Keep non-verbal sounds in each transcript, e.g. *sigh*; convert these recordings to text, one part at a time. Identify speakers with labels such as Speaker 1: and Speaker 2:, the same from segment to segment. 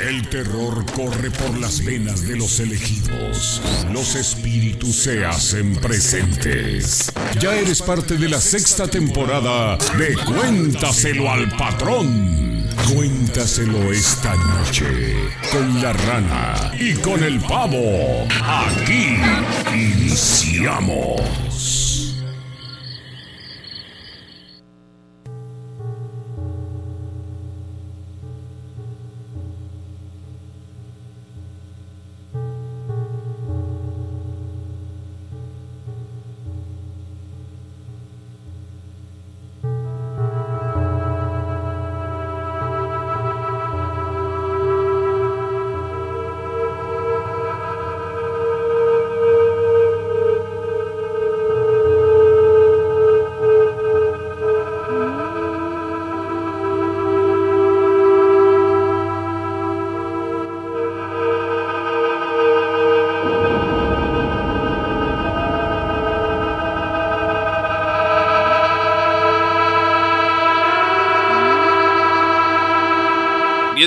Speaker 1: El terror corre por las venas de los elegidos. Los espíritus se hacen presentes. Ya eres parte de la sexta temporada de Cuéntaselo al patrón. Cuéntaselo esta noche con la rana y con el pavo. Aquí iniciamos.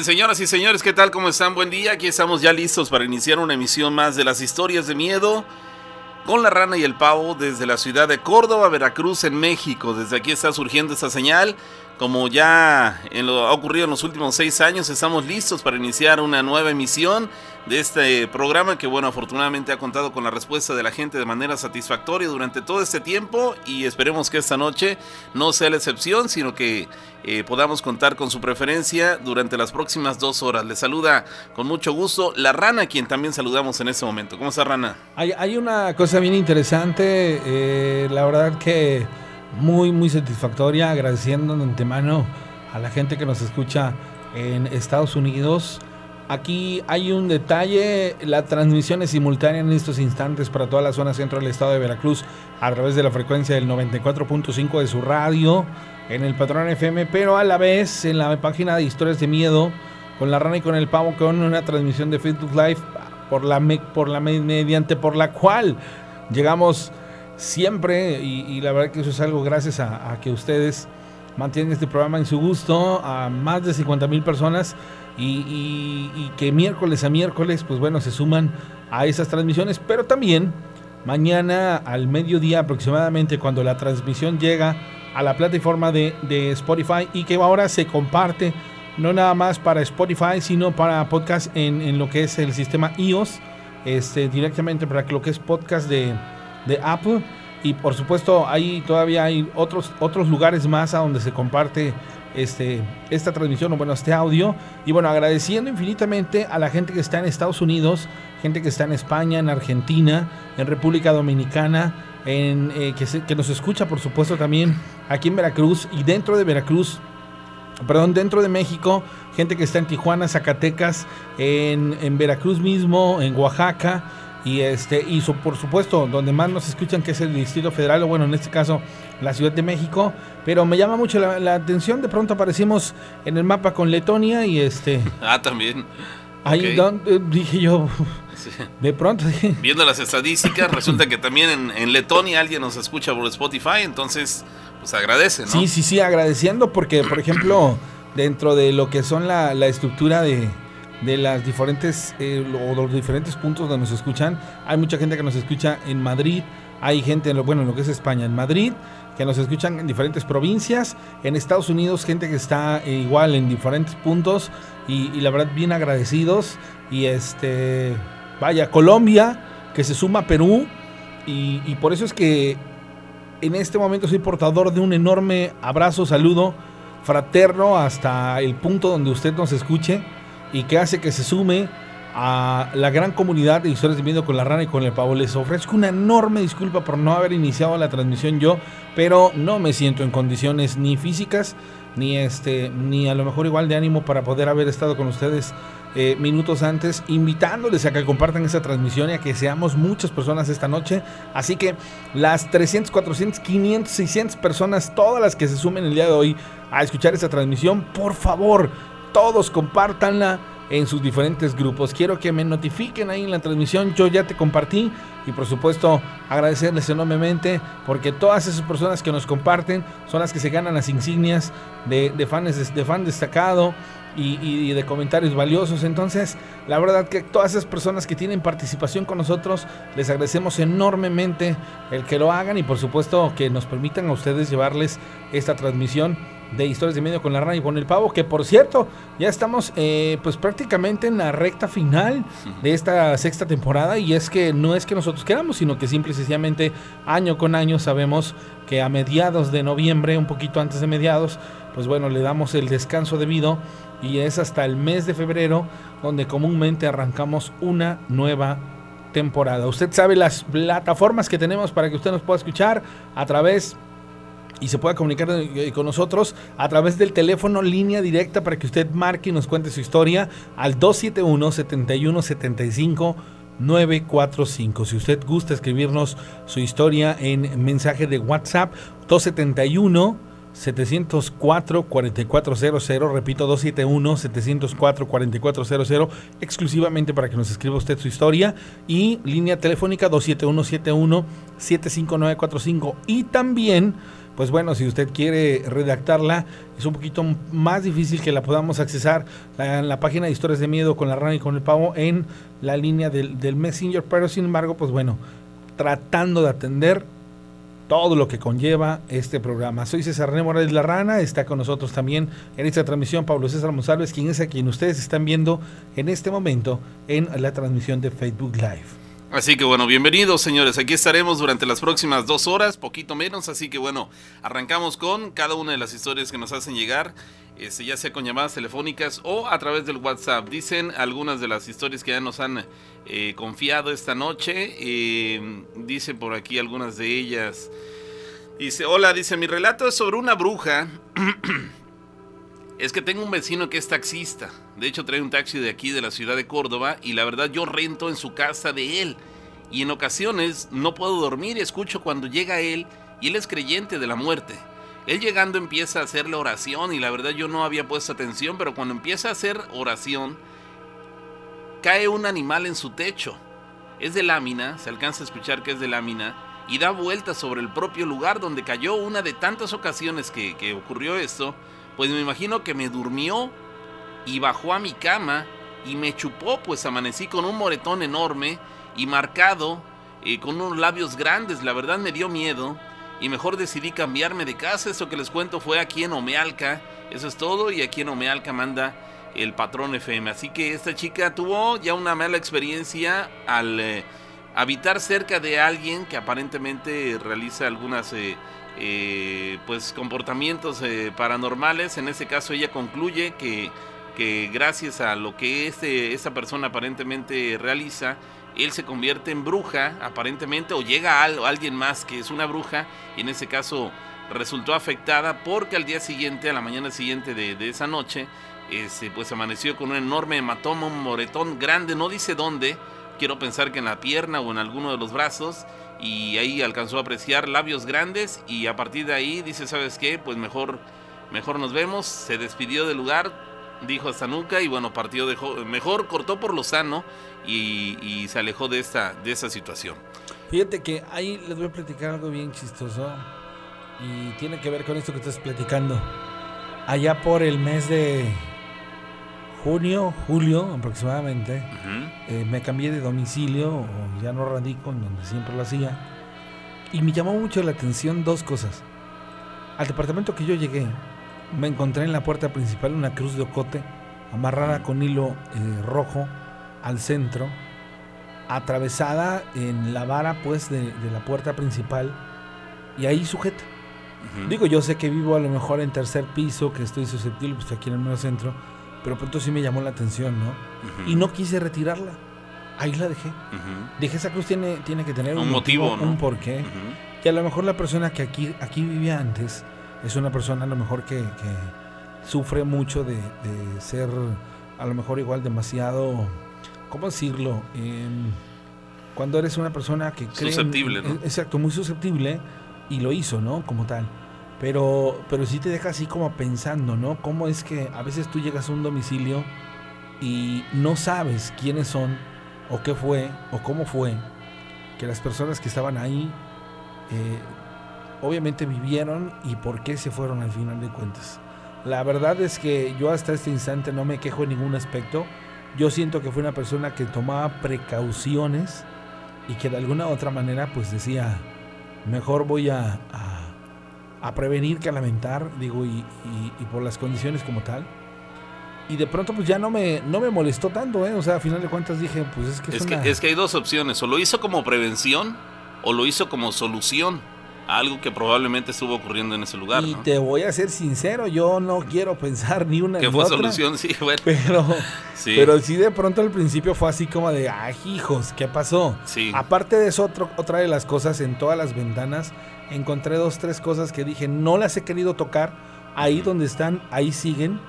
Speaker 2: Señoras y señores, ¿qué tal? ¿Cómo están? Buen día. Aquí estamos ya listos para iniciar una emisión más de las historias de miedo con la rana y el pavo desde la ciudad de Córdoba, Veracruz, en México. Desde aquí está surgiendo esta señal como ya ha ocurrido en los últimos seis años, estamos listos para iniciar una nueva emisión de este programa que, bueno, afortunadamente ha contado con la respuesta de la gente de manera satisfactoria durante todo este tiempo y esperemos que esta noche no sea la excepción, sino que eh, podamos contar con su preferencia durante las próximas dos horas. Le saluda con mucho gusto la Rana, quien también saludamos en este momento. ¿Cómo está, Rana?
Speaker 3: Hay, hay una cosa bien interesante, eh, la verdad que muy, muy satisfactoria, agradeciendo de antemano a la gente que nos escucha en Estados Unidos. Aquí hay un detalle, la transmisión es simultánea en estos instantes para toda la zona centro del estado de Veracruz a través de la frecuencia del 94.5 de su radio en el Patrón FM, pero a la vez en la página de Historias de Miedo con la rana y con el pavo con una transmisión de Facebook Live por la, por la mediante por la cual llegamos siempre, y, la verdad que eso es algo gracias a, que ustedes mantienen este programa en su gusto, a más de 50 mil personas, y, que miércoles a miércoles, pues bueno, se suman a esas transmisiones, pero también mañana al mediodía aproximadamente, cuando la transmisión llega a la plataforma de, Spotify y que ahora se comparte no nada más para Spotify, sino para podcast en, lo que es el sistema iOS, este, directamente para lo que es podcast de de Apple. Y por supuesto, ahí todavía hay otros, otros lugares más a donde se comparte este, esta transmisión o bueno, este audio. Y bueno, agradeciendo infinitamente a la gente que está en Estados Unidos, gente que está en España, en Argentina, en República Dominicana, en, eh, que, que nos escucha por supuesto también aquí en Veracruz y dentro de Veracruz perdón, dentro de México, gente que está en Tijuana, Zacatecas, en, en Veracruz mismo, en Oaxaca, y este y por supuesto donde más nos escuchan que es el Distrito Federal o bueno en este caso la Ciudad de México. Pero me llama mucho la, atención de pronto aparecimos en el mapa con Letonia y este *laughs*
Speaker 2: ah también.
Speaker 3: ahí donde, dije yo *laughs* de pronto *laughs*
Speaker 2: viendo las estadísticas resulta que también en, Letonia alguien nos escucha por Spotify entonces pues agradece ¿no?
Speaker 3: sí sí sí agradeciendo porque por ejemplo *clears throat* dentro de lo que son la estructura de de las diferentes eh, o los diferentes puntos donde nos escuchan. Hay mucha gente que nos escucha en Madrid, hay gente, en lo, bueno, en lo que es España, en Madrid, que nos escuchan en diferentes provincias, en Estados Unidos, gente que está eh, igual en diferentes puntos y, la verdad bien agradecidos. Y este, vaya, Colombia, que se suma a Perú y por eso es que en este momento soy portador de un enorme abrazo, saludo fraterno hasta el punto donde usted nos escuche y que hace que se sume a la gran comunidad de historias de miedo con la rana y con el pavo. Les ofrezco una enorme disculpa por no haber iniciado la transmisión yo, pero no me siento en condiciones ni físicas ni este ni a lo mejor igual de ánimo para poder haber estado con ustedes eh, minutos antes, invitándoles a que compartan esta transmisión y a que seamos muchas personas esta noche. Así que las 300, 400, 500, 600 personas, todas las que se sumen el día de hoy a escuchar esta transmisión, por favor, todos compártanla en sus diferentes grupos. Quiero que me notifiquen ahí en la transmisión. Yo ya te compartí y por supuesto agradecerles enormemente porque todas esas personas que nos comparten son las que se ganan las insignias de, de, de fan destacado y, de comentarios valiosos. Entonces, la verdad que todas esas personas que tienen participación con nosotros, les agradecemos enormemente el que lo hagan y por supuesto que nos permitan a ustedes llevarles esta transmisión de Historias de Medio con la Rana y con el Pavo, que por cierto, ya estamos eh, pues prácticamente en la recta final de esta sexta temporada y es que no es que nosotros queramos, sino que simple y sencillamente año con año sabemos que a mediados de noviembre, un poquito antes de mediados, pues bueno, le damos el descanso debido y es hasta el mes de febrero donde comúnmente arrancamos una nueva temporada. Usted sabe las plataformas que tenemos para que usted nos pueda escuchar a través y se pueda comunicar eh, con nosotros a través del teléfono línea directa para que usted marque y nos cuente su historia al 271 7175 945. Si usted gusta escribirnos su historia en mensaje de WhatsApp 271 704 4400, repito 271 704 4400, exclusivamente para que nos escriba usted su historia. Y línea telefónica 27171 75945 y también pues bueno, si usted quiere redactarla, es un poquito más difícil que la podamos accesar. En la página de Historias de Miedo con la rana y con el pavo en la línea del Messenger, pero sin embargo, pues bueno, tratando de atender todo lo que conlleva este programa. Soy César René Morales La Rana, está con nosotros también en esta transmisión Pablo César Monsalves, quien es a quien ustedes están viendo en este momento en la transmisión de Facebook Live.
Speaker 2: Así que bueno, bienvenidos señores, aquí estaremos durante las próximas dos horas, poquito menos, así que bueno, arrancamos con cada una de las historias que nos hacen llegar, este, ya sea con llamadas telefónicas o a través del WhatsApp. Dicen algunas de las historias que ya nos han eh, confiado esta noche. Eh, dice por aquí algunas de ellas. Dice, hola, dice, mi relato es sobre una bruja. *clears throat* es que tengo un vecino que es taxista. De hecho, trae un taxi de aquí, de la ciudad de Córdoba, y la verdad yo rento en su casa de él. Y en ocasiones no puedo dormir y escucho cuando llega él, y él es creyente de la muerte. Él llegando empieza a hacer la oración, y la verdad yo no había puesto atención, pero cuando empieza a hacer oración, cae un animal en su techo. Es de lámina, se alcanza a escuchar que es de lámina, y da vueltas sobre el propio lugar donde cayó una de tantas ocasiones que, ocurrió esto, pues me imagino que me durmió y bajó a mi cama y me chupó, pues amanecí con un moretón enorme y marcado, eh, con unos labios grandes, la verdad me dio miedo y mejor decidí cambiarme de casa, eso que les cuento fue aquí en Omealca, eso es todo y aquí en Omealca manda el patrón FM. Así que esta chica tuvo ya una mala experiencia al eh, habitar cerca de alguien que aparentemente realiza algunas eh, eh, pues comportamientos paranormales. En ese caso ella concluye que, que gracias a lo que este, esa persona aparentemente realiza, él se convierte en bruja aparentemente o llega a alguien más que es una bruja y en ese caso resultó afectada porque al día siguiente, a la mañana siguiente de, de esa noche, este, pues amaneció con un enorme hematoma, un moretón grande, no dice dónde, quiero pensar que en la pierna o en alguno de los brazos, y ahí alcanzó a apreciar labios grandes y a partir de ahí dice, ¿sabes qué? Pues mejor, mejor nos vemos, se despidió del lugar, dijo hasta nunca y bueno, partió, mejor cortó por lo sano y, se alejó de esta, de esa situación.
Speaker 3: Fíjate que ahí les voy a platicar algo bien chistoso y tiene que ver con esto que estás platicando. Allá por el mes de junio, julio aproximadamente, eh, me cambié de domicilio, ya no radico en donde siempre lo hacía, y me llamó mucho la atención dos cosas. Al departamento que yo llegué, me encontré en la puerta principal una cruz de ocote amarrada con hilo eh, rojo al centro, atravesada en la vara pues de, de la puerta principal y ahí sujeta. Digo, yo sé que vivo a lo mejor en tercer piso, que estoy susceptible, pues aquí en el medio centro, pero pronto sí me llamó la atención, ¿no? Y no quise retirarla. Ahí la dejé. Dije, esa cruz tiene, tiene que tener un, motivo, un porqué. Y a lo mejor la persona que aquí, aquí vivía antes es una persona a lo mejor que, sufre mucho de, ser a lo mejor igual demasiado, ¿cómo decirlo? Em, cuando eres una persona que
Speaker 2: cree... Susceptible, ¿no?
Speaker 3: Exacto, muy susceptible y lo hizo, ¿no? Como tal. Pero, pero sí te deja así como pensando, ¿no? Cómo es que a veces tú llegas a un domicilio y no sabes quiénes son, o qué fue, o cómo fue, que las personas que estaban ahí eh, obviamente vivieron y por qué se fueron al final de cuentas. La verdad es que yo hasta este instante no me quejo en ningún aspecto. Yo siento que fue una persona que tomaba precauciones y que de alguna u otra manera pues decía, mejor voy a, a, prevenir que a lamentar, digo, y, y, por las condiciones como tal. Y de pronto pues ya no me, no me molestó tanto, ¿eh? O sea, a final de cuentas dije, pues es que
Speaker 2: es, que, es que hay dos opciones, o lo hizo como prevención o lo hizo como solución algo que probablemente estuvo ocurriendo en ese lugar.
Speaker 3: Y te voy a ser sincero, yo no quiero pensar ni una
Speaker 2: que fue solución, sí, *laughs* bueno.
Speaker 3: Pero *laughs* sí. pero sí de pronto al principio fue así como de, ay, hijos, ¿qué pasó?
Speaker 2: Sí.
Speaker 3: Aparte de eso, otra de las cosas, en todas las ventanas, encontré dos, tres cosas que dije, no las he querido tocar, ahí donde están, ahí siguen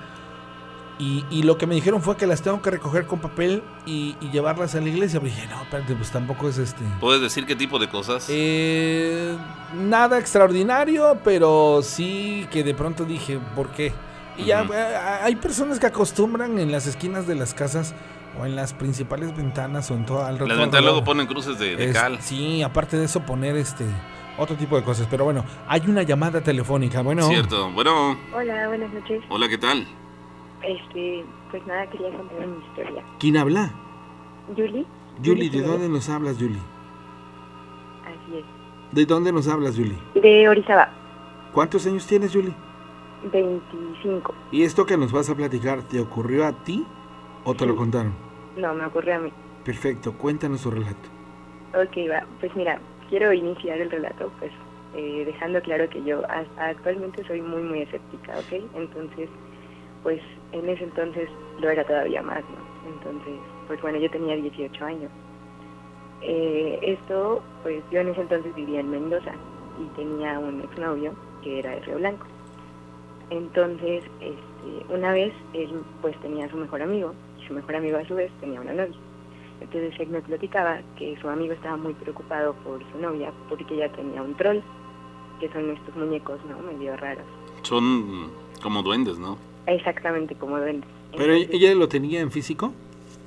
Speaker 3: y, lo que me dijeron fue que las tengo que recoger con papel y, llevarlas a la iglesia. Pero dije, no, espérate, pues tampoco es este.
Speaker 2: ¿Puedes decir qué tipo de cosas?
Speaker 3: Eh, nada extraordinario, pero sí que de pronto dije, ¿por qué? Y ya eh, hay personas que acostumbran en las esquinas de las casas o en las principales ventanas o en toda
Speaker 2: Las ventanas luego ponen cruces de, cal.
Speaker 3: Sí, aparte de eso poner este otro tipo de cosas. Pero bueno, hay una llamada telefónica. Bueno.
Speaker 2: Cierto. Bueno.
Speaker 4: Hola, buenas noches.
Speaker 2: Hola, ¿qué tal?
Speaker 4: Este, pues nada, quería contar mi historia.
Speaker 3: ¿Quién habla?
Speaker 4: Yuli.
Speaker 3: Yuli, ¿de dónde nos hablas, Yuli?
Speaker 4: Así es.
Speaker 3: ¿De dónde nos hablas, Yuli?
Speaker 4: De Orizaba.
Speaker 3: ¿Cuántos años tienes, Yuli?
Speaker 4: 25.
Speaker 3: ¿Y esto que nos vas a platicar, te ocurrió a ti o te lo contaron?
Speaker 4: No, me ocurrió a mí.
Speaker 3: Perfecto, cuéntanos tu relato.
Speaker 4: Ok, va. Pues mira, quiero iniciar el relato, pues, eh, dejando claro que yo actualmente soy muy, muy escéptica, ¿ok? Entonces, pues en ese entonces lo era todavía más, ¿no? Entonces, pues bueno, yo tenía 18 años. Eh, esto, pues yo en ese entonces vivía en Mendoza y tenía un exnovio que era de Río Blanco. Entonces, este, una vez él pues tenía a su mejor amigo y su mejor amigo a su vez tenía una novia. Entonces él me platicaba que su amigo estaba muy preocupado por su novia porque ella tenía un troll, que son estos muñecos, ¿no? Medio raros.
Speaker 2: Son como duendes, ¿no?
Speaker 4: Exactamente, como duende.
Speaker 3: ¿Pero ella lo tenía en físico?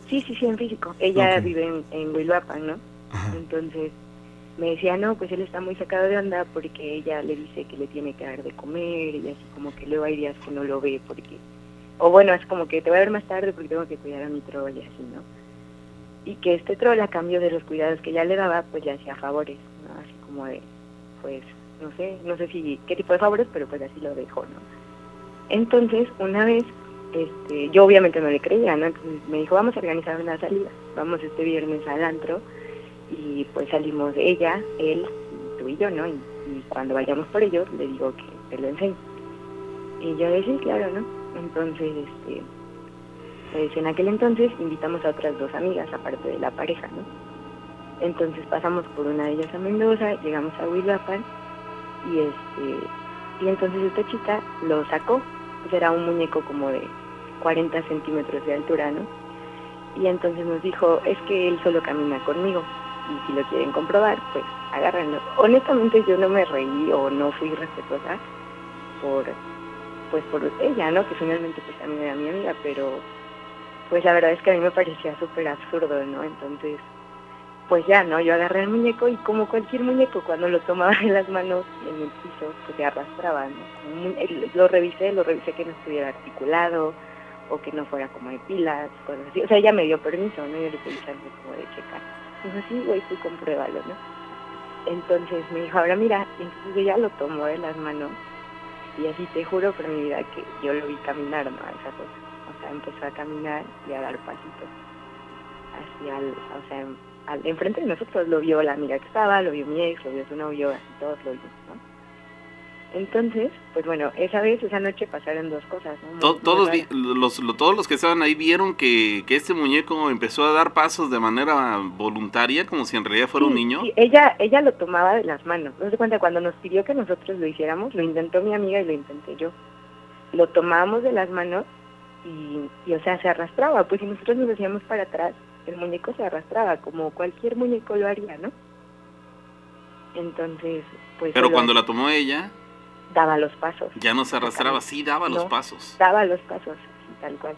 Speaker 4: Sí, sí, sí, en físico. Ella vive en, en ¿no? Entonces me decía, no, pues él está muy sacado de onda porque ella le dice que le tiene que dar de comer y así como que luego hay días que no lo ve porque... O bueno, es como que te voy a ver más tarde porque tengo que cuidar a mi troll y así, ¿no? Y que este troll a cambio de los cuidados que ella le daba, pues le hacía favores, ¿no? Así como de, pues, no sé, no sé si qué tipo de favores, pero pues así lo dejó, ¿no? Entonces, una vez, este, yo obviamente no le creía, ¿no? Entonces me dijo, vamos a organizar una salida, vamos este viernes al antro, y pues salimos ella, él, tú y yo, ¿no? Y, cuando vayamos por ellos, le digo que te lo enseño. Y yo decía, claro, ¿no? Entonces, este, en aquel entonces invitamos a otras dos amigas, aparte de la pareja, ¿no? Entonces pasamos por una de ellas a Mendoza, llegamos a Huilapan, y este, y entonces esta chica lo sacó pues era un muñeco como de 40 centímetros de altura, ¿no? Y entonces nos dijo, es que él solo camina conmigo y si lo quieren comprobar, pues agárrenlo. Honestamente yo no me reí o no fui respetuosa por pues por ella, ¿no? Que finalmente pues también era mi amiga, pero pues la verdad es que a mí me parecía súper absurdo, ¿no? Entonces pues ya, ¿no? Yo agarré el muñeco y como cualquier muñeco, cuando lo tomaba en las manos en el piso, pues se arrastraba, ¿no? Lo revisé, lo revisé que no estuviera articulado o que no fuera como de pilas, cosas así. O sea, ella me dio permiso, ¿no? Yo le pedí chance como de checar. Dijo, sí, güey, tú compruébalo, ¿no? Entonces me dijo, ahora mira, entonces ella lo tomó de las manos y así te juro por mi vida que yo lo vi caminar, ¿no? Esa cosa. Empezó a caminar y a dar pasitos hacia el, o sea, al, enfrente de nosotros lo vio la amiga que estaba, lo vio mi ex, lo vio su novio, todos lo vimos, ¿no? Entonces, pues bueno, esa vez, esa noche pasaron dos cosas.
Speaker 2: ¿no? todos, los, todos los que estaban ahí vieron que, que, este muñeco empezó a dar pasos de manera voluntaria, como si en realidad fuera un niño.
Speaker 4: Sí, ella, ella lo tomaba de las manos. No se cuenta, cuando nos pidió que nosotros lo hiciéramos, lo intentó mi amiga y lo intenté yo. Lo tomábamos de las manos y, y o sea, se arrastraba. Pues si nosotros nos hacíamos para atrás, el muñeco se arrastraba como cualquier muñeco lo haría, ¿no? Entonces, pues...
Speaker 2: Pero cuando la tomó ella...
Speaker 4: Daba los pasos.
Speaker 2: Ya no se arrastraba, sí daba los pasos.
Speaker 4: Daba los pasos, tal cual.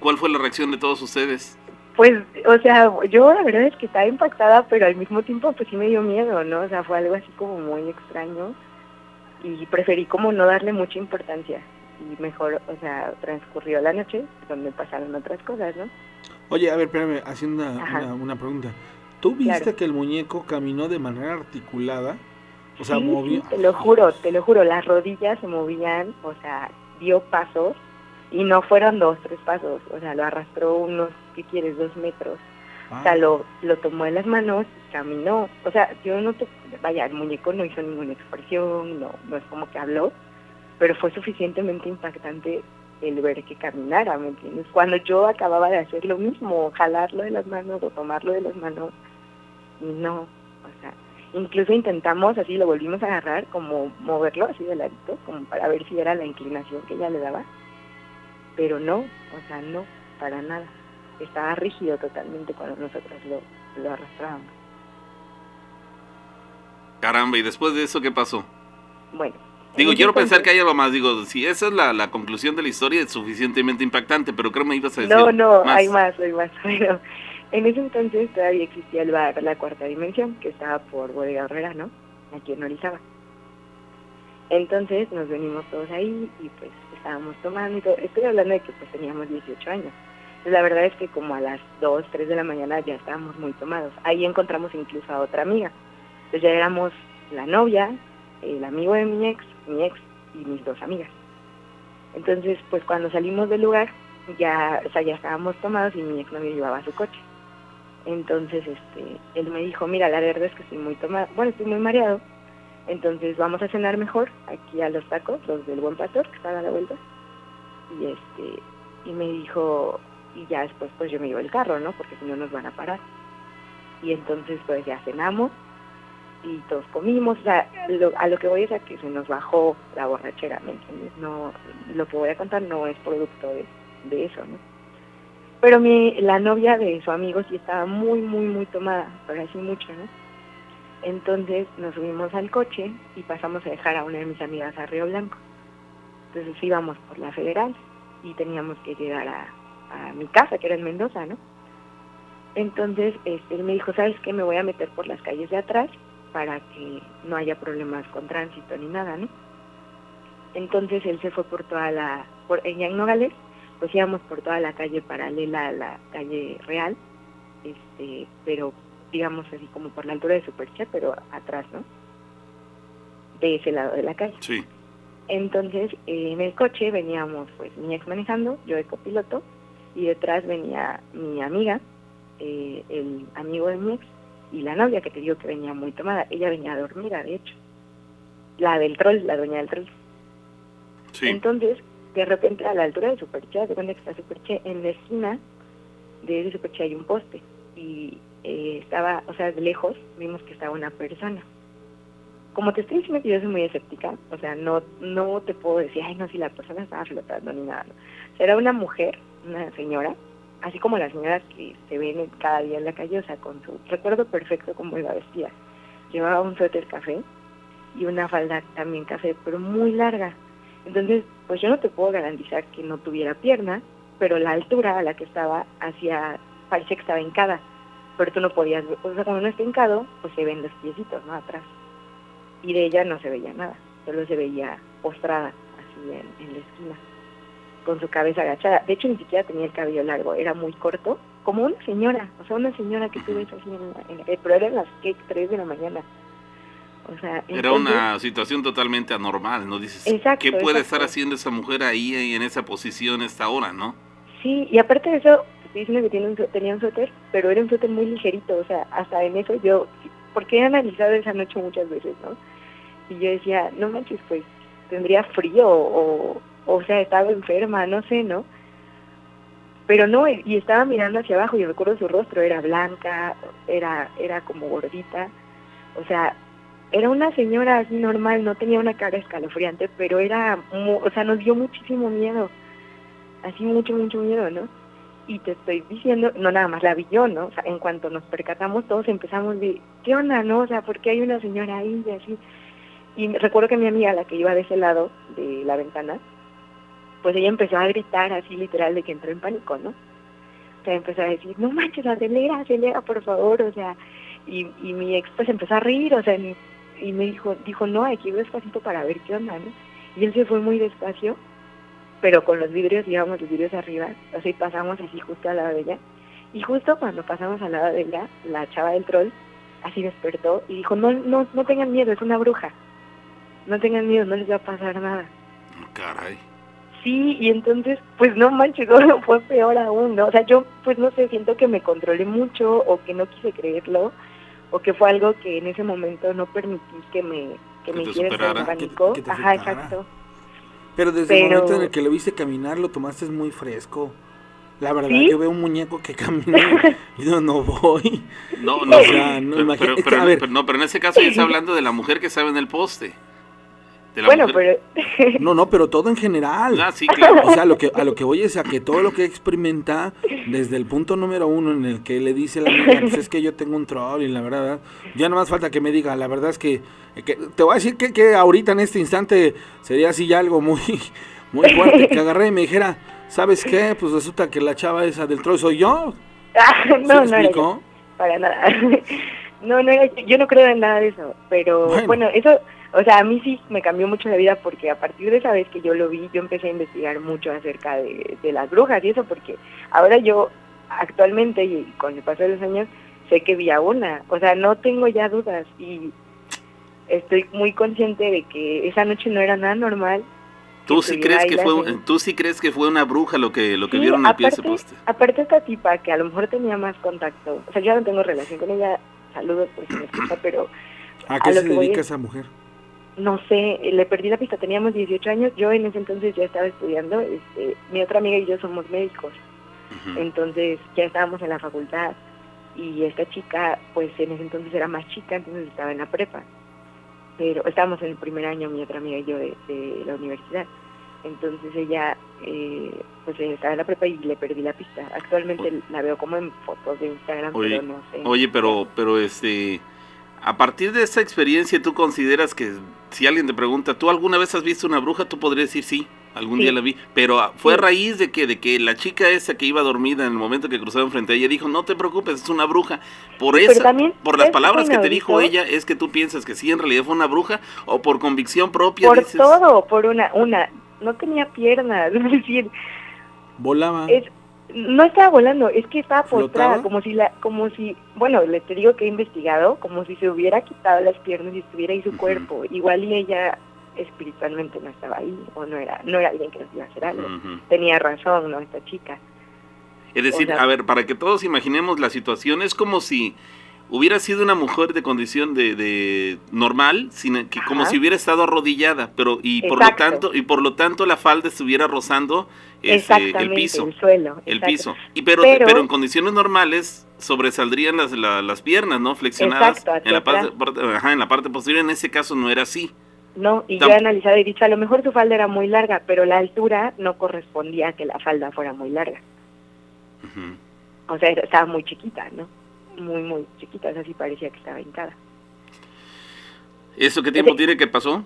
Speaker 2: ¿Cuál fue la reacción de todos ustedes?
Speaker 4: Pues, o sea, yo la verdad es que estaba impactada, pero al mismo tiempo pues sí me dio miedo, ¿no? O sea, fue algo así como muy extraño y preferí como no darle mucha importancia. Y mejor, o sea, transcurrió la noche donde pasaron otras cosas, ¿no?
Speaker 3: Oye, a ver, espérame, haciendo una, una, pregunta. ¿Tú viste que el muñeco caminó de manera articulada? O sea,
Speaker 4: movió... te lo juro, te lo juro, las rodillas se movían, o sea, dio pasos y no fueron dos, tres pasos, o sea, lo arrastró unos, ¿qué quieres?, dos metros. O sea, ah. lo, lo tomó en las manos y caminó. O sea, yo no te... Vaya, el muñeco no hizo ninguna expresión, no, no es como que habló, pero fue suficientemente impactante el ver que caminara, ¿me entiendes? Cuando yo acababa de hacer lo mismo, jalarlo de las manos o tomarlo de las manos, no, o sea, incluso intentamos, así lo volvimos a agarrar, como moverlo así de ladito, como para ver si era la inclinación que ella le daba, pero no, o sea, no, para nada. Estaba rígido totalmente cuando nosotros lo, lo arrastrábamos.
Speaker 2: Caramba, ¿y después de eso qué pasó?
Speaker 4: Bueno,
Speaker 2: Digo, quiero pensar que hay algo más. Digo, si esa es la, la conclusión de la historia, es suficientemente impactante, pero creo que me ibas a decir.
Speaker 4: No, no, hay más, hay más. *laughs* Bueno, en ese entonces todavía existía el bar La Cuarta Dimensión, que estaba por Bodega Herrera, ¿no? Aquí en Orizaba. Entonces nos venimos todos ahí y pues estábamos tomando y todo. Estoy hablando de que pues teníamos 18 años. la verdad es que como a las 2, 3 de la mañana ya estábamos muy tomados. Ahí encontramos incluso a otra amiga. Entonces ya éramos la novia, el amigo de mi ex mi ex y mis dos amigas. Entonces, pues cuando salimos del lugar, ya, o sea, ya estábamos tomados y mi ex no me llevaba su coche. Entonces, este, él me dijo, mira, la verdad es que estoy muy tomado, bueno, estoy muy mareado, entonces vamos a cenar mejor aquí a los tacos, los del Buen Pastor, que están a la vuelta. Y este, y me dijo, y ya después pues yo me llevo el carro, ¿no? Porque si no nos van a parar. Y entonces pues ya cenamos y todos comimos, o sea, a lo que voy es a que se nos bajó la borrachera, ¿me entiendes? No, lo que voy a contar no es producto de, eso, ¿no? Pero mi, la novia de su amigo sí estaba muy, muy, muy tomada, pero así mucho, ¿no? Entonces nos subimos al coche y pasamos a dejar a una de mis amigas a Río Blanco. Entonces íbamos por la federal y teníamos que llegar a, a mi casa, que era en Mendoza, ¿no? Entonces este, él me dijo, ¿sabes qué? Me voy a meter por las calles de atrás para que no haya problemas con tránsito ni nada, ¿no? Entonces él se fue por toda la, por, en Nogales, pues íbamos por toda la calle paralela a la calle real, este, pero digamos así como por la altura de Superche, pero atrás, ¿no? De ese lado de la calle.
Speaker 2: Sí.
Speaker 4: Entonces, en el coche veníamos, pues, mi ex manejando, yo de copiloto, y detrás venía mi amiga, eh, el amigo de mi ex, y la novia que te digo que venía muy tomada, ella venía dormida, de hecho. La del troll, la dueña del troll. Entonces, de repente a la altura de Superche, de que está Superche, en la esquina de ese Superche hay un poste y eh, estaba, o sea, de lejos vimos que estaba una persona. Como te estoy diciendo que yo soy muy escéptica, o sea, no no te puedo decir, ay, no, si la persona estaba flotando ni nada. era una mujer, una señora, así como las señoras que se ven cada día en la calle, o sea, con su recuerdo perfecto como iba vestida. Llevaba un suéter café y una falda también café, pero muy larga. Entonces, pues yo no te puedo garantizar que no tuviera pierna, pero la altura a la que estaba hacia, parecía que estaba hincada, pero tú no podías, o sea, cuando no está hincado, pues se ven los piecitos, ¿no? Atrás. Y de ella no se veía nada, solo se veía postrada, así en la esquina con su cabeza agachada. De hecho, ni siquiera tenía el cabello largo, era muy corto, como una señora, o sea, una señora que tú ves así en, la, pero eran las que 3 de la mañana. O sea,
Speaker 2: era una situación totalmente anormal, ¿no? Dices, ¿qué puede estar haciendo esa mujer ahí en esa posición esta hora, no?
Speaker 4: Sí, y aparte de eso, estoy diciendo que tiene un, tenía un suéter, pero era un suéter muy ligerito, o sea, hasta en eso yo, porque he analizado esa noche muchas veces, ¿no? Y yo decía, no manches, pues tendría frío o, o sea, estaba enferma, no sé, ¿no? Pero no, y estaba mirando hacia abajo y recuerdo su rostro, era blanca, era, era como gordita, o sea, era una señora así normal, no tenía una cara escalofriante, pero era, o sea, nos dio muchísimo miedo, así mucho, mucho miedo, ¿no? Y te estoy diciendo, no nada más la vi yo, ¿no? O sea, en cuanto nos percatamos todos empezamos de, ¿qué onda, no? O sea, ¿por qué hay una señora ahí y así? Y recuerdo que mi amiga, la que iba de ese lado de la ventana, pues ella empezó a gritar así literal de que entró en pánico, ¿no? O sea, empezó a decir, no manches, acelera, acelera, por favor, o sea, y, y mi ex pues empezó a reír, o sea, y me dijo, dijo, no, que ir despacito para ver qué onda, ¿no? Y él se fue muy despacio pero con los vidrios, digamos, los vidrios arriba, o sea, y pasamos así justo al lado de ella. Y justo cuando pasamos al lado de ella, la chava del troll así despertó y dijo, no, no, no tengan miedo, es una bruja. No tengan miedo, no les va a pasar nada.
Speaker 2: Caray.
Speaker 4: Sí, y entonces, pues no manches, *laughs* no, fue peor aún, ¿no? O sea, yo, pues no sé, siento que me controlé mucho o que no quise creerlo o que fue algo que en ese momento no permití que me, que, me hiciera ese pánico. Ajá, exacto.
Speaker 3: Pero desde el momento en el que lo viste caminar, lo tomaste muy fresco. La verdad, yo veo un muñeco que *laughs* camina y no, no voy.
Speaker 2: No, no, o sea, no, pero, pero, pero, no, pero en ese caso ya está *laughs* hablando de la mujer que estaba en el poste
Speaker 4: bueno, pero...
Speaker 3: No, no, pero todo en general.
Speaker 2: Ah, sí, claro.
Speaker 3: O sea, lo que, a lo que voy es a que todo lo que experimenta, desde el punto número uno en el que le dice la niña, pues es que yo tengo un troll y la verdad, ya no más falta que me diga, la verdad es que, te voy a decir que, que ahorita en este instante sería así ya algo muy, muy fuerte, que agarré y me dijera, ¿sabes qué? Pues resulta que la chava esa del troll soy yo.
Speaker 4: Ah, *laughs* no, no, para nada. No, no, yo no creo en nada de eso, pero bueno eso o sea, a mí sí me cambió mucho la vida porque a partir de esa vez que yo lo vi, yo empecé a investigar mucho acerca de, las brujas y eso, porque ahora yo actualmente y con el paso de los años sé que vi a una, o sea, no tengo ya dudas y estoy muy consciente de que esa noche no era nada normal.
Speaker 2: ¿Tú sí crees que fue, tú sí crees que fue una bruja lo que lo que vieron al pie de ese poste?
Speaker 4: Aparte esta tipa que a lo mejor tenía más contacto, o sea, yo no tengo relación con ella, saludos por si me escucha, pero *clears throat*
Speaker 3: ¿a qué se dedica esa mujer?
Speaker 4: No sé, le perdí la pista, teníamos 18 años, yo en ese entonces ya estaba estudiando, este, mi otra amiga y yo somos médicos, entonces ya estábamos en la facultad y esta chica pues en ese entonces era más chica, entonces estaba en la prepa, pero estábamos en el primer año mi otra amiga y yo de, la universidad, entonces ella eh, pues estaba en la prepa y le perdí la pista, actualmente la veo como en fotos de Instagram, pero no sé.
Speaker 2: Oye, pero, pero este... A partir de esa experiencia, ¿tú consideras que si alguien te pregunta, ¿tú alguna vez has visto una bruja? Tú podrías decir sí, algún día la vi. Pero ah, fue a raíz de que, de que la chica esa que iba dormida en el momento que cruzaban frente a ella dijo, no te preocupes, es una bruja. Por eso, por las palabras que te dijo ella, es que tú piensas que sí, en realidad fue una bruja, o por convicción propia.
Speaker 4: Por todo, por una, una, no tenía piernas, *laughs* es decir...
Speaker 3: Volaba.
Speaker 4: No estaba volando, es que estaba postrada, como si la, como si, bueno, le te digo que he investigado, como si se hubiera quitado las piernas y estuviera ahí su cuerpo. Igual y ella espiritualmente no estaba ahí, o no era, no era alguien que nos iba a hacer algo. Tenía razón, ¿no? Esta chica.
Speaker 2: Es decir, a ver, para que todos imaginemos la situación, es como si hubiera sido una mujer de condición de, de normal, sin, que, como si hubiera estado arrodillada, pero y por lo tanto y por lo tanto la falda estuviera rozando ese, el piso,
Speaker 4: el suelo,
Speaker 2: el piso. Y pero, pero, en condiciones normales sobresaldrían las, las piernas, ¿no? Flexionadas en la parte, ajá, en la parte posterior. En ese caso no era así.
Speaker 4: No, y yo he analizado y dicho, a lo mejor su falda era muy larga, pero la altura no correspondía a que la falda fuera muy larga. O sea, estaba muy chiquita, ¿no? Muy, muy chiquita, así parecía que estaba hincada.
Speaker 2: ¿Eso qué tiempo tiene que pasó?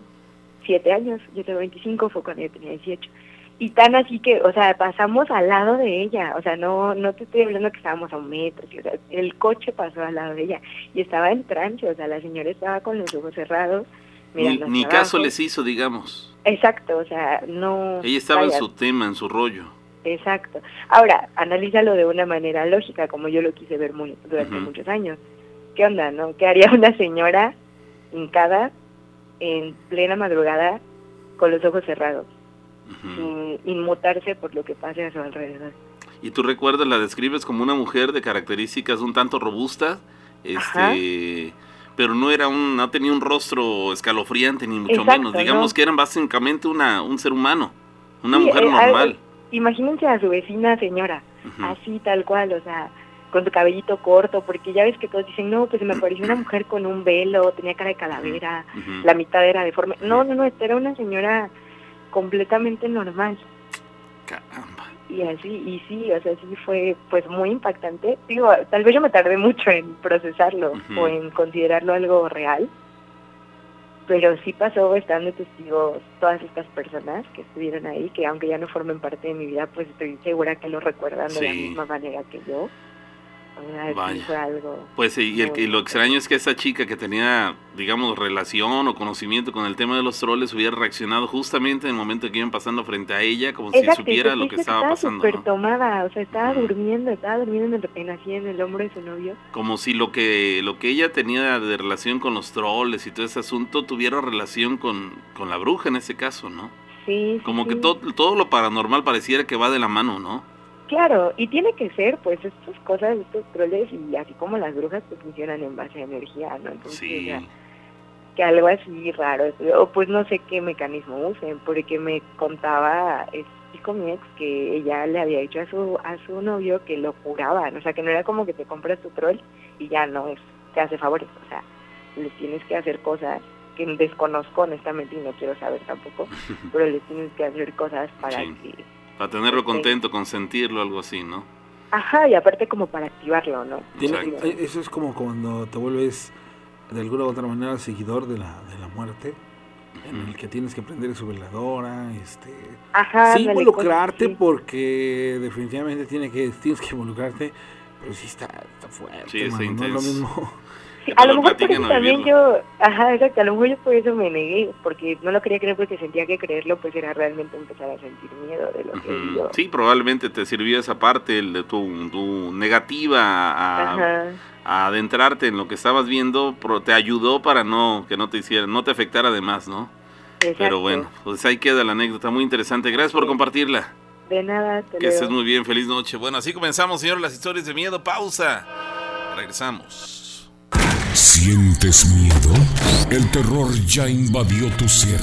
Speaker 4: Siete años, yo tengo 25, fue cuando yo tenía 18. Y tan así que, o sea, pasamos al lado de ella, o sea, no no te estoy hablando que estábamos a un metro, o sea, el coche pasó al lado de ella y estaba en trancho, o sea, la señora estaba con los ojos cerrados.
Speaker 2: Ni, ni caso les hizo, digamos.
Speaker 4: Exacto, o sea, no...
Speaker 2: Ella estaba en su tema, en su rollo.
Speaker 4: Exacto. Ahora, analízalo de una manera lógica, como yo lo quise ver muy, durante muchos años. ¿Qué onda, no? ¿Qué haría *laughs* una señora hincada en plena madrugada con los ojos cerrados, sin inmutarse por lo que pase a su alrededor?
Speaker 2: ¿Y tú recuerdas, la describes como una mujer de características un tanto robustas, este, pero no era un, no tenía un rostro escalofriante ni mucho menos, digamos que era básicamente una, un ser humano, una mujer eh, normal
Speaker 4: imagínense a su vecina señora, así tal cual, o sea, con su cabellito corto, porque ya ves que todos dicen, no, pues me *clears throat* pareció una mujer con un velo, tenía cara de calavera, la mitad era deforme. No, no, no, esta era una señora completamente normal.
Speaker 2: Caramba.
Speaker 4: Y así, y sí, o sea, sí fue pues muy impactante. Digo, tal vez yo me tardé mucho en procesarlo o en considerarlo algo real, pero sí pasó estando testigos todas estas personas que estuvieron ahí, que aunque ya no formen parte de mi vida, pues estoy segura que lo recuerdan de la misma manera que yo.
Speaker 2: Pues y, el, lo extraño es que esa chica que tenía, digamos, relación o conocimiento con el tema de los troles hubiera reaccionado justamente en el momento que iban pasando frente a ella, como si supiera lo que estaba, pasando.
Speaker 4: Estaba tomada, o sea, estaba durmiendo, estaba durmiendo en el, así en el hombro de su novio.
Speaker 2: Como si lo que lo que ella tenía de relación con los troles y todo ese asunto tuviera relación con, con la bruja en ese caso, ¿no?
Speaker 4: Sí.
Speaker 2: Como que todo, todo lo paranormal pareciera que va de la mano, ¿no?
Speaker 4: Claro, y tiene que ser, pues, estas cosas, estos troles, y así como las brujas, pues funcionan en base a energía, ¿no? Entonces, sí. que algo así raro, o pues no sé qué mecanismo usen, porque me contaba este mi ex que ella le había dicho a su, a su novio que lo curaban, o sea, que no era como que te compras tu troll y ya no es, te hace favores, o sea, les tienes que hacer cosas que desconozco honestamente y no quiero saber tampoco, *laughs* pero les tienes que hacer cosas para que
Speaker 2: para tenerlo contento, consentirlo, algo así, ¿no?
Speaker 4: Ajá, y aparte como para activarlo, ¿no?
Speaker 3: Eh, eso es como cuando te vuelves de alguna u otra manera seguidor de la, de la muerte, en el que tienes que prender su veladora, este,
Speaker 4: Ajá,
Speaker 3: sí involucrarte porque definitivamente tiene que, tienes que involucrarte, pero sí está, fuerte, sí, no es lo mismo *laughs*
Speaker 4: a lo mejor por eso también yo, ajá, exacto, a lo mejor yo por eso me negué, porque no lo quería creer porque sentía que creerlo pues era realmente empezar a sentir miedo de lo que yo.
Speaker 2: Sí, probablemente te sirvió esa parte, el de tu, tu negativa a, adentrarte en lo que estabas viendo, pero te ayudó para no que no te hiciera, no te afectara además, ¿no? Pero bueno, pues ahí queda la anécdota, muy interesante. Gracias por compartirla.
Speaker 4: De nada,
Speaker 2: te Que estés muy bien, feliz noche. Bueno, así comenzamos, señor, las historias de miedo. Pausa. Regresamos.
Speaker 1: ¿Sientes miedo? El terror ya invadió tu ser,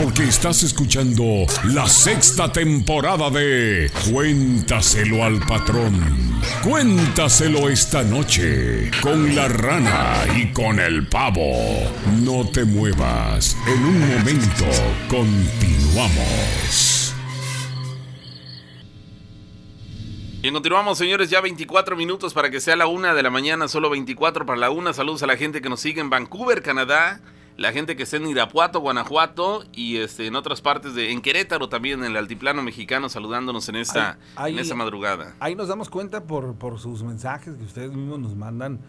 Speaker 1: porque estás escuchando la sexta temporada de Cuéntaselo al patrón. Cuéntaselo esta noche con la rana y con el pavo. No te muevas, en un momento continuamos.
Speaker 2: Bien, continuamos, señores, ya 24 minutos para que sea la una de la mañana, solo 24 para la una. Saludos a la gente que nos sigue en Vancouver, Canadá, la gente que está en Irapuato, Guanajuato y este, en otras partes de, en Querétaro también, en el altiplano mexicano, saludándonos en esta, en esta madrugada.
Speaker 3: Ahí nos damos cuenta por, por sus mensajes que ustedes mismos nos mandan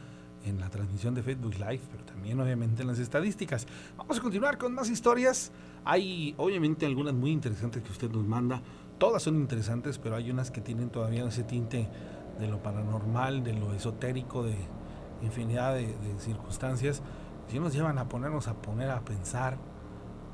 Speaker 3: en la transmisión de Facebook Live, pero también obviamente en las estadísticas. Vamos a continuar con más historias. Hay obviamente algunas muy interesantes que usted nos manda. Todas son interesantes, pero hay unas que tienen todavía ese tinte de lo paranormal, de lo esotérico, de infinidad de, circunstancias, que nos llevan a ponernos a poner a pensar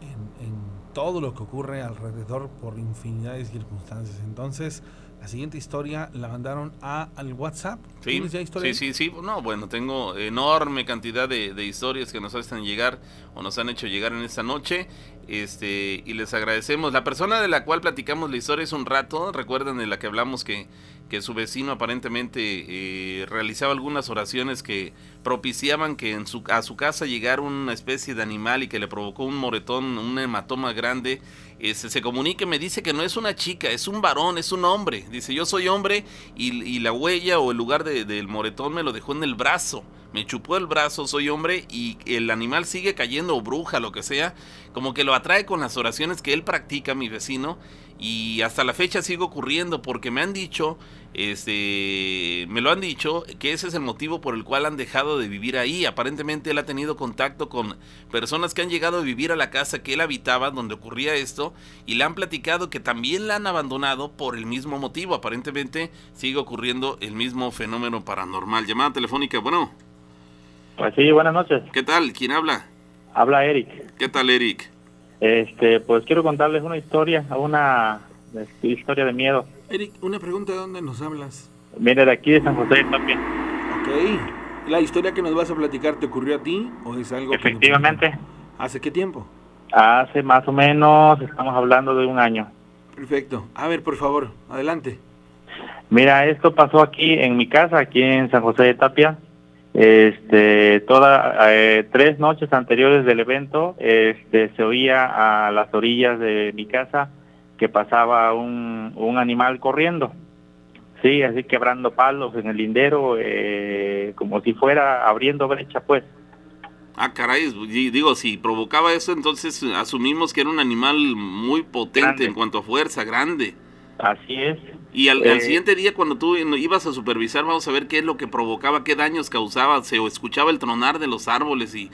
Speaker 3: en, en, todo lo que ocurre alrededor por infinidad de circunstancias. Entonces, la siguiente historia la mandaron a, al WhatsApp.
Speaker 2: Sí, sí, sí, sí. No, bueno, tengo enorme cantidad de, de, historias que nos hacen llegar o nos han hecho llegar en esta noche. Este, y les agradecemos. La persona de la cual platicamos la historia es un rato, recuerdan de la que hablamos que, que su vecino aparentemente eh, realizaba algunas oraciones que propiciaban que en su, a su casa llegara una especie de animal y que le provocó un moretón, un hematoma grande. Este, se comunica me dice que no es una chica, es un varón, es un hombre. Dice, yo soy hombre y, y la huella o el lugar de, del moretón me lo dejó en el brazo me chupó el brazo, soy hombre y el animal sigue cayendo o bruja, lo que sea, como que lo atrae con las oraciones que él practica, mi vecino, y hasta la fecha sigue ocurriendo porque me han dicho, este, me lo han dicho, que ese es el motivo por el cual han dejado de vivir ahí. Aparentemente él ha tenido contacto con personas que han llegado a vivir a la casa que él habitaba, donde ocurría esto, y le han platicado que también la han abandonado por el mismo motivo. Aparentemente sigue ocurriendo el mismo fenómeno paranormal. Llamada telefónica, bueno.
Speaker 5: Pues sí, buenas noches.
Speaker 2: ¿Qué tal? ¿Quién habla?
Speaker 5: Habla Eric.
Speaker 2: ¿Qué tal, Eric?
Speaker 5: Este, pues quiero contarles una historia, una este, historia de miedo.
Speaker 3: Eric, una pregunta, ¿de dónde nos hablas?
Speaker 5: Mire, de aquí de San José también.
Speaker 3: Ok. ¿La historia que nos vas a platicar te ocurrió a ti o es algo
Speaker 5: Efectivamente.
Speaker 3: ¿Hace qué tiempo?
Speaker 5: Hace más o menos, estamos hablando de un año.
Speaker 3: Perfecto. A ver, por favor, adelante.
Speaker 5: Mira, esto pasó aquí en mi casa, aquí en San José de Tapia. Este, todas eh, tres noches anteriores del evento, este, se oía a las orillas de mi casa que pasaba un, un animal corriendo, sí, así quebrando palos en el lindero, eh, como si fuera abriendo brecha, pues.
Speaker 2: Ah, caray, digo, si provocaba eso, entonces asumimos que era un animal muy potente en cuanto a fuerza, grande.
Speaker 5: Así es.
Speaker 2: Y al, eh, siguiente día, cuando tú ibas a supervisar, vamos a ver qué es lo que provocaba, qué daños causaba. Se escuchaba el tronar de los árboles y.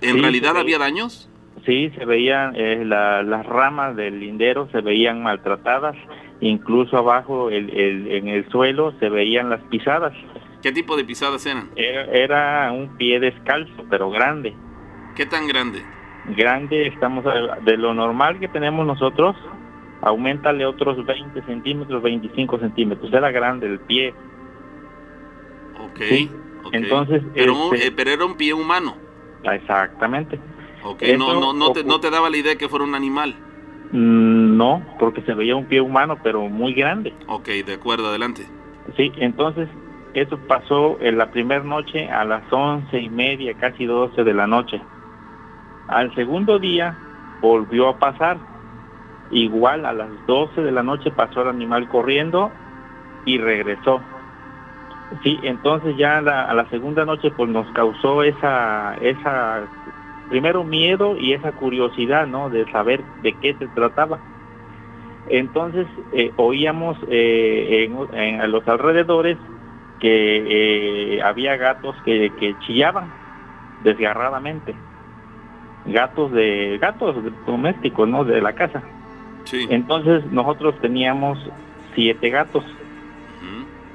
Speaker 2: ¿En realidad había daños?
Speaker 5: Sí, se veían eh, las ramas del lindero, se veían maltratadas, incluso abajo el, en el suelo se veían las pisadas.
Speaker 2: ¿Qué tipo de pisadas eran?
Speaker 5: Era, un pie descalzo, pero grande.
Speaker 2: ¿Qué tan grande?
Speaker 5: Grande, estamos de lo normal que tenemos nosotros, aumentale otros 20 centímetros, 25 centímetros. Era grande el pie.
Speaker 2: Ok. Entonces, pero, este eh, pero era un pie humano.
Speaker 5: Exactamente.
Speaker 2: Ok, no, no, no, te, no te daba la idea que fuera un animal.
Speaker 5: Mm, no, porque se veía un pie humano, pero muy grande.
Speaker 2: Ok, de acuerdo, adelante.
Speaker 5: Sí, entonces eso pasó en la primera noche a las once y media, casi doce de la noche. Al segundo día volvió a pasar. Igual a las doce de la noche pasó el animal corriendo y regresó. Sí, entonces ya a la segunda noche pues nos causó esa, esa primero miedo y esa curiosidad, ¿no? De saber de qué se trataba. Entonces eh, oíamos eh, en, los alrededores que eh, había gatos que, chillaban desgarradamente, gatos de gatos domésticos, ¿no? De la casa. Sí. Entonces nosotros teníamos siete gatos.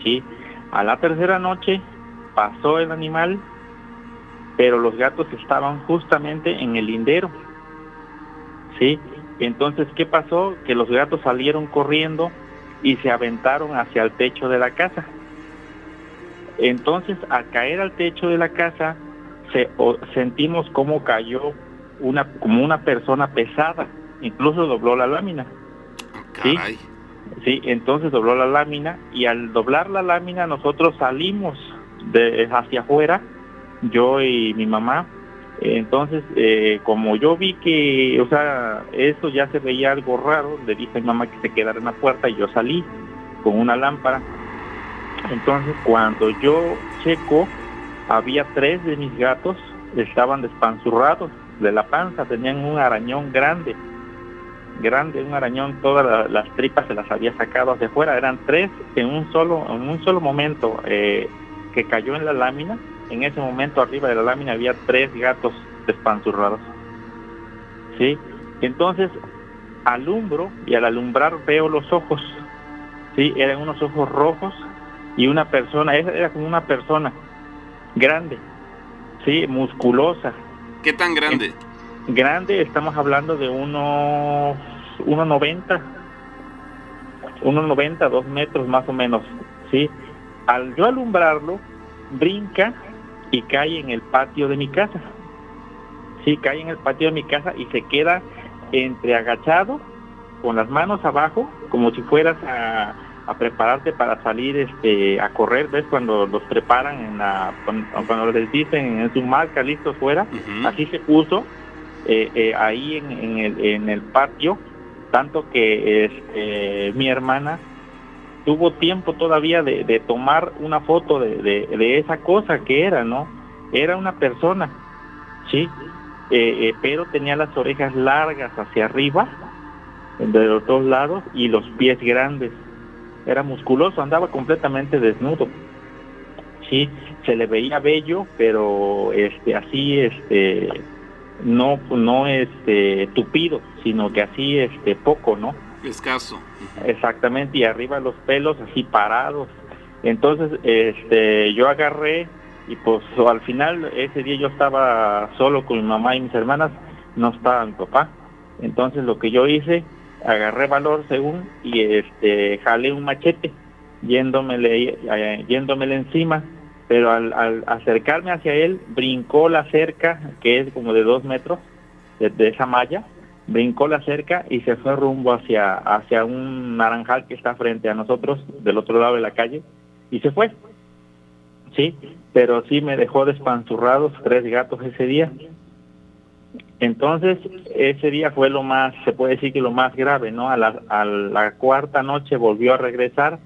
Speaker 5: Sí. A la tercera noche pasó el animal pero los gatos estaban justamente en el lindero. ¿Sí? Entonces, ¿qué pasó? Que los gatos salieron corriendo y se aventaron hacia el techo de la casa. Entonces, al caer al techo de la casa, se, sentimos cómo cayó una, como una persona pesada, incluso dobló la lámina. ¿sí? sí, entonces dobló la lámina y al doblar la lámina nosotros salimos de hacia afuera yo y mi mamá. Entonces, eh, como yo vi que, o sea, eso ya se veía algo raro, le dije a mi mamá que se quedara en la puerta y yo salí con una lámpara. Entonces, cuando yo checo, había tres de mis gatos, estaban despanzurrados de la panza, tenían un arañón grande, grande, un arañón, todas las tripas se las había sacado hacia afuera, eran tres en un solo, en un solo momento eh, que cayó en la lámina en ese momento arriba de la lámina había tres gatos despanzurrados. ¿Sí? Entonces alumbro y al alumbrar veo los ojos. ¿Sí? Eran unos ojos rojos y una persona, era como una persona grande, ¿sí? Musculosa.
Speaker 2: ¿Qué tan grande?
Speaker 5: Grande, estamos hablando de unos 1,90, 1,90, dos metros más o menos, ¿sí? Al yo alumbrarlo, brinca y cae en el patio de mi casa. Sí, cae en el patio de mi casa y se queda entre agachado, con las manos abajo, como si fueras a, prepararte para salir este, a correr, ¿ves? Cuando los preparan, en la, cuando, les dicen en su marca, listo fuera, así se puso eh, eh, ahí en, el, en el patio, tanto que este, mi hermana tuvo tiempo todavía de, tomar una foto de, esa cosa que era, ¿no? Era una persona, ¿sí? Eh, eh, pero tenía las orejas largas hacia arriba, de los dos lados, y los pies grandes. Era musculoso, andaba completamente desnudo. Sí, se le veía bello, pero este así este no no este tupido, sino que así este poco, ¿no?
Speaker 2: Escaso.
Speaker 5: Exactamente, y arriba los pelos así parados. Entonces, este, yo agarré y pues al final ese día yo estaba solo con mi mamá y mis hermanas, no estaba mi papá. Entonces lo que yo hice, agarré valor según y este jalé un machete yéndomele, eh, yéndomele encima, pero al, al, acercarme hacia él brincó la cerca que es como de dos metros de esa malla brincó la cerca y se fue rumbo hacia, hacia un naranjal que está frente a nosotros, del otro lado de la calle, y se fue. Sí, pero sí me dejó despanzurrados tres gatos ese día. Entonces, ese día fue lo más, se puede decir que lo más grave, ¿no? A la, a la cuarta noche volvió a regresar,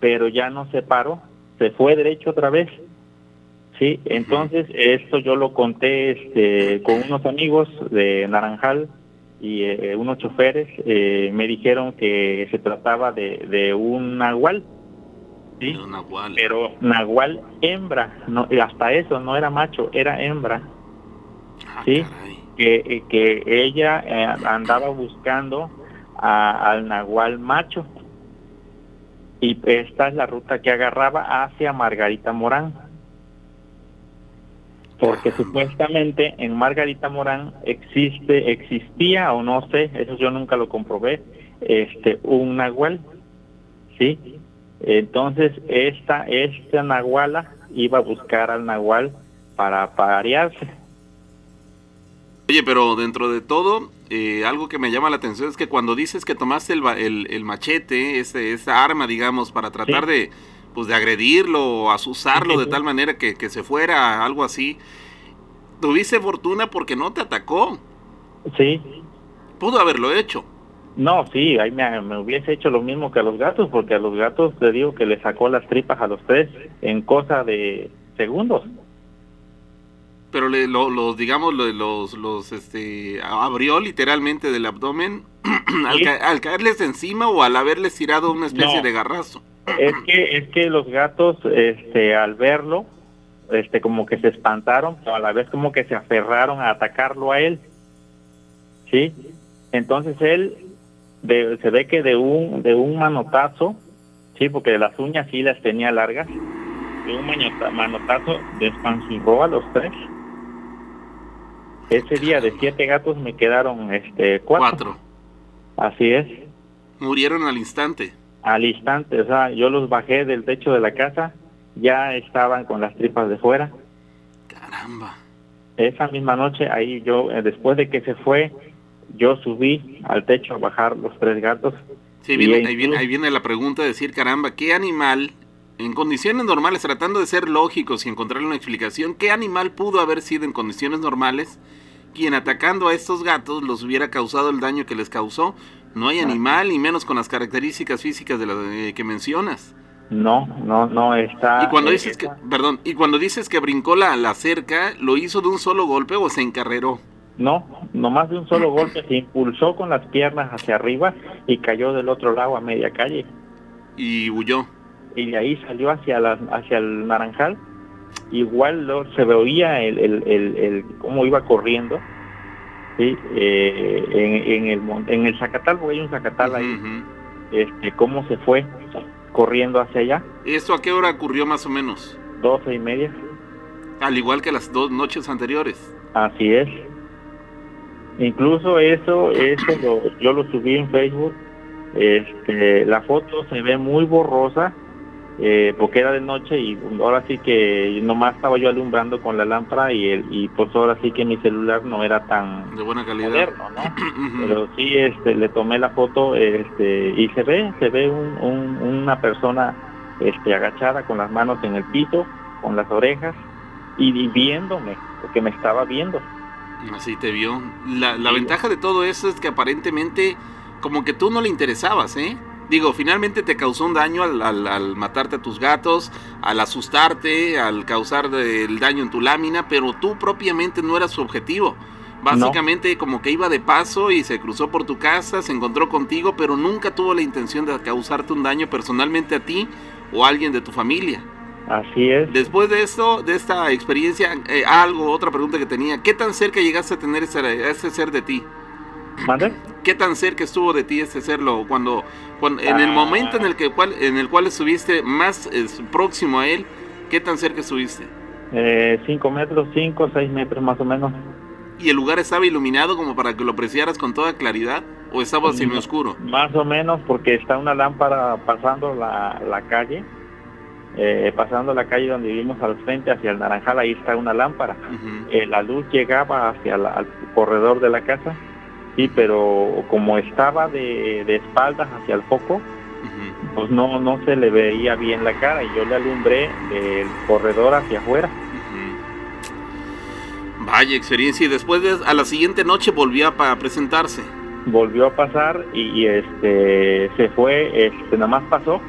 Speaker 5: pero ya no se paró, se fue derecho otra vez. Sí, entonces esto yo lo conté este, con unos amigos de Naranjal, y eh, unos choferes eh, me dijeron que se trataba de, de un nahual. ¿sí? Pero nahual hembra, no, hasta eso no era macho, era hembra. Ah, ¿sí? Que, eh, que ella andaba buscando al nahual macho. Y esta es la ruta que agarraba hacia Margarita Morán porque supuestamente en Margarita Morán existe, existía o no sé, eso yo nunca lo comprobé, este, un nahual, ¿sí? Entonces esta, esta nahuala iba a buscar al nahual para parearse.
Speaker 2: Oye, pero dentro de todo, eh, algo que me llama la atención es que cuando dices que tomaste el, el, machete, ese, esa arma, digamos, para tratar de pues de agredirlo o asusarlo de tal manera que, se fuera, algo así. Tuviste fortuna porque no te atacó.
Speaker 5: Sí.
Speaker 2: Pudo haberlo hecho.
Speaker 5: No, sí, ahí me, hubiese hecho lo mismo que a los gatos, porque a los gatos te digo que le sacó las tripas a los tres en cosa de segundos.
Speaker 2: Pero le, los, digamos, los, los, este, abrió literalmente del abdomen *clears throat* al, caerles encima o al haberles tirado una especie de garrazo.
Speaker 5: Es que, es que los gatos, este, al verlo, este, como que se espantaron, pero a la vez como que se aferraron a atacarlo a él. ¿Sí? Entonces él se ve que de un, de un manotazo, sí, porque las uñas sí las tenía largas, de un manotazo despanzurró a los tres. Ese día de siete gatos me quedaron este cuatro. Así es.
Speaker 2: Murieron al instante
Speaker 5: al instante, o sea, yo los bajé del techo de la casa, ya estaban con las tripas de fuera.
Speaker 2: Caramba.
Speaker 5: Esa misma noche, ahí yo, eh, después de que se fue, yo subí al techo a bajar los tres gatos.
Speaker 2: Sí, ahí, viene, ahí viene la pregunta de decir, caramba, ¿qué animal, en condiciones normales, tratando de ser lógicos y encontrar una explicación, qué animal pudo haber sido en condiciones normales quien atacando a estos gatos los hubiera causado el daño que les causó? No hay animal, ni menos con las características físicas de la que mencionas.
Speaker 5: No, no, no está.
Speaker 2: Y cuando dices que, perdón, y cuando dices que brincó la, la cerca, ¿lo hizo de un solo golpe o se encarreró?
Speaker 5: No, nomás de un solo golpe se impulsó con las piernas hacia arriba y cayó del otro lado a media calle.
Speaker 2: Y huyó.
Speaker 5: Y de ahí salió hacia la, hacia el naranjal. Igual lo, se veía el, el, el, el cómo iba corriendo ¿sí? Eh, en, el, en el Zacatal, porque hay un Zacatal ahí, este, cómo se fue corriendo hacia allá.
Speaker 2: ¿Esto a qué hora ocurrió más o menos?
Speaker 5: Doce y media.
Speaker 2: Al igual que las dos noches anteriores.
Speaker 5: Así es. Incluso eso, eso yo lo subí en Facebook. Este, la foto se ve muy borrosa eh, porque era de noche y ahora sí que nomás estaba yo alumbrando con la lámpara y el, y pues ahora sí que mi celular no era tan
Speaker 2: de buena calidad. *clears throat*
Speaker 5: pero sí este le tomé la foto este y se ve se ve un, una persona este agachada con las manos en el piso con las orejas y, viéndome porque me estaba viendo.
Speaker 2: Así te vio. La, la ventaja de todo eso es que aparentemente como que tú no le interesabas eh Digo, finalmente te causó un daño al, matarte a tus gatos, al asustarte, al causar el daño en tu lámina, pero tú propiamente no eras su objetivo. Básicamente como que iba de paso y se cruzó por tu casa, se encontró contigo, pero nunca tuvo la intención de causarte un daño personalmente a ti o a alguien de tu familia.
Speaker 5: Así es.
Speaker 2: Después de esto, de esta experiencia, eh, algo, otra pregunta que tenía, ¿qué tan cerca llegaste a tener ese, ese ser de ti?
Speaker 5: ¿Mande?
Speaker 2: ¿Qué tan cerca estuvo de ti ese serlo cuando, cuando en el momento en el que cual, en el cual estuviste más próximo a él, qué tan cerca estuviste?
Speaker 5: Eh, cinco metros, cinco, seis metros más o menos.
Speaker 2: ¿Y el lugar estaba iluminado como para que lo apreciaras con toda claridad o estaba semi oscuro?
Speaker 5: Más o menos porque está una lámpara pasando la, la calle, eh, pasando la calle donde vivimos al frente hacia el Naranjal, ahí está una lámpara. Eh, la luz llegaba hacia el al corredor de la casa Sí, pero como estaba de, de espaldas hacia el foco, pues no, no se le veía bien la cara y yo le alumbré del corredor hacia afuera.
Speaker 2: Vaya experiencia y después a la siguiente noche volvió a presentarse.
Speaker 5: Volvió a pasar y, este se fue, este nada más pasó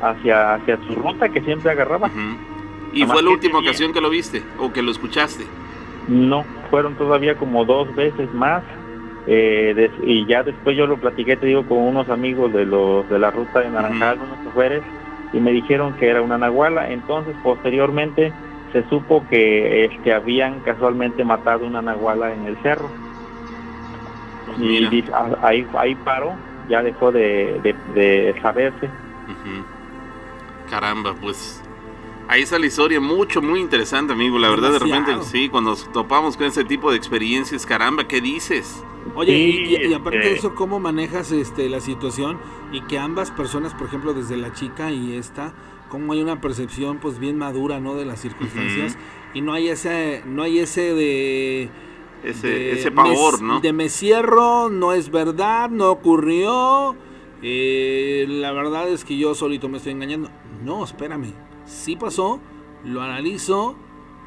Speaker 5: hacia, hacia su ruta que siempre agarraba.
Speaker 2: ¿Y fue la última ocasión que lo viste o que lo escuchaste?
Speaker 5: No, fueron todavía como dos veces más Eh, y ya después yo lo platiqué, te digo, con unos amigos de los de la ruta de Naranjal, unos choferes, y me dijeron que era una nahuala. Entonces, posteriormente, se supo que este, habían casualmente matado una nahuala en el cerro. Pues y ahí, ahí paró, ya dejó de, de, saberse.
Speaker 2: Caramba, pues Ahí está la historia, mucho, muy interesante, amigo. La verdad, de repente, sí, cuando topamos con ese tipo de experiencias, caramba, ¿qué dices?
Speaker 3: Oye, y, aparte de eso, ¿cómo manejas este, la situación? Y que ambas personas, por ejemplo, desde la chica y esta, cómo hay una percepción pues bien madura, ¿no? De las circunstancias. Y no hay ese, no hay ese de...
Speaker 2: Ese, ese pavor, ¿no?
Speaker 3: De me cierro, no es verdad, no ocurrió. Eh, la verdad es que yo solito me estoy engañando. No, espérame sí pasó, lo analizo,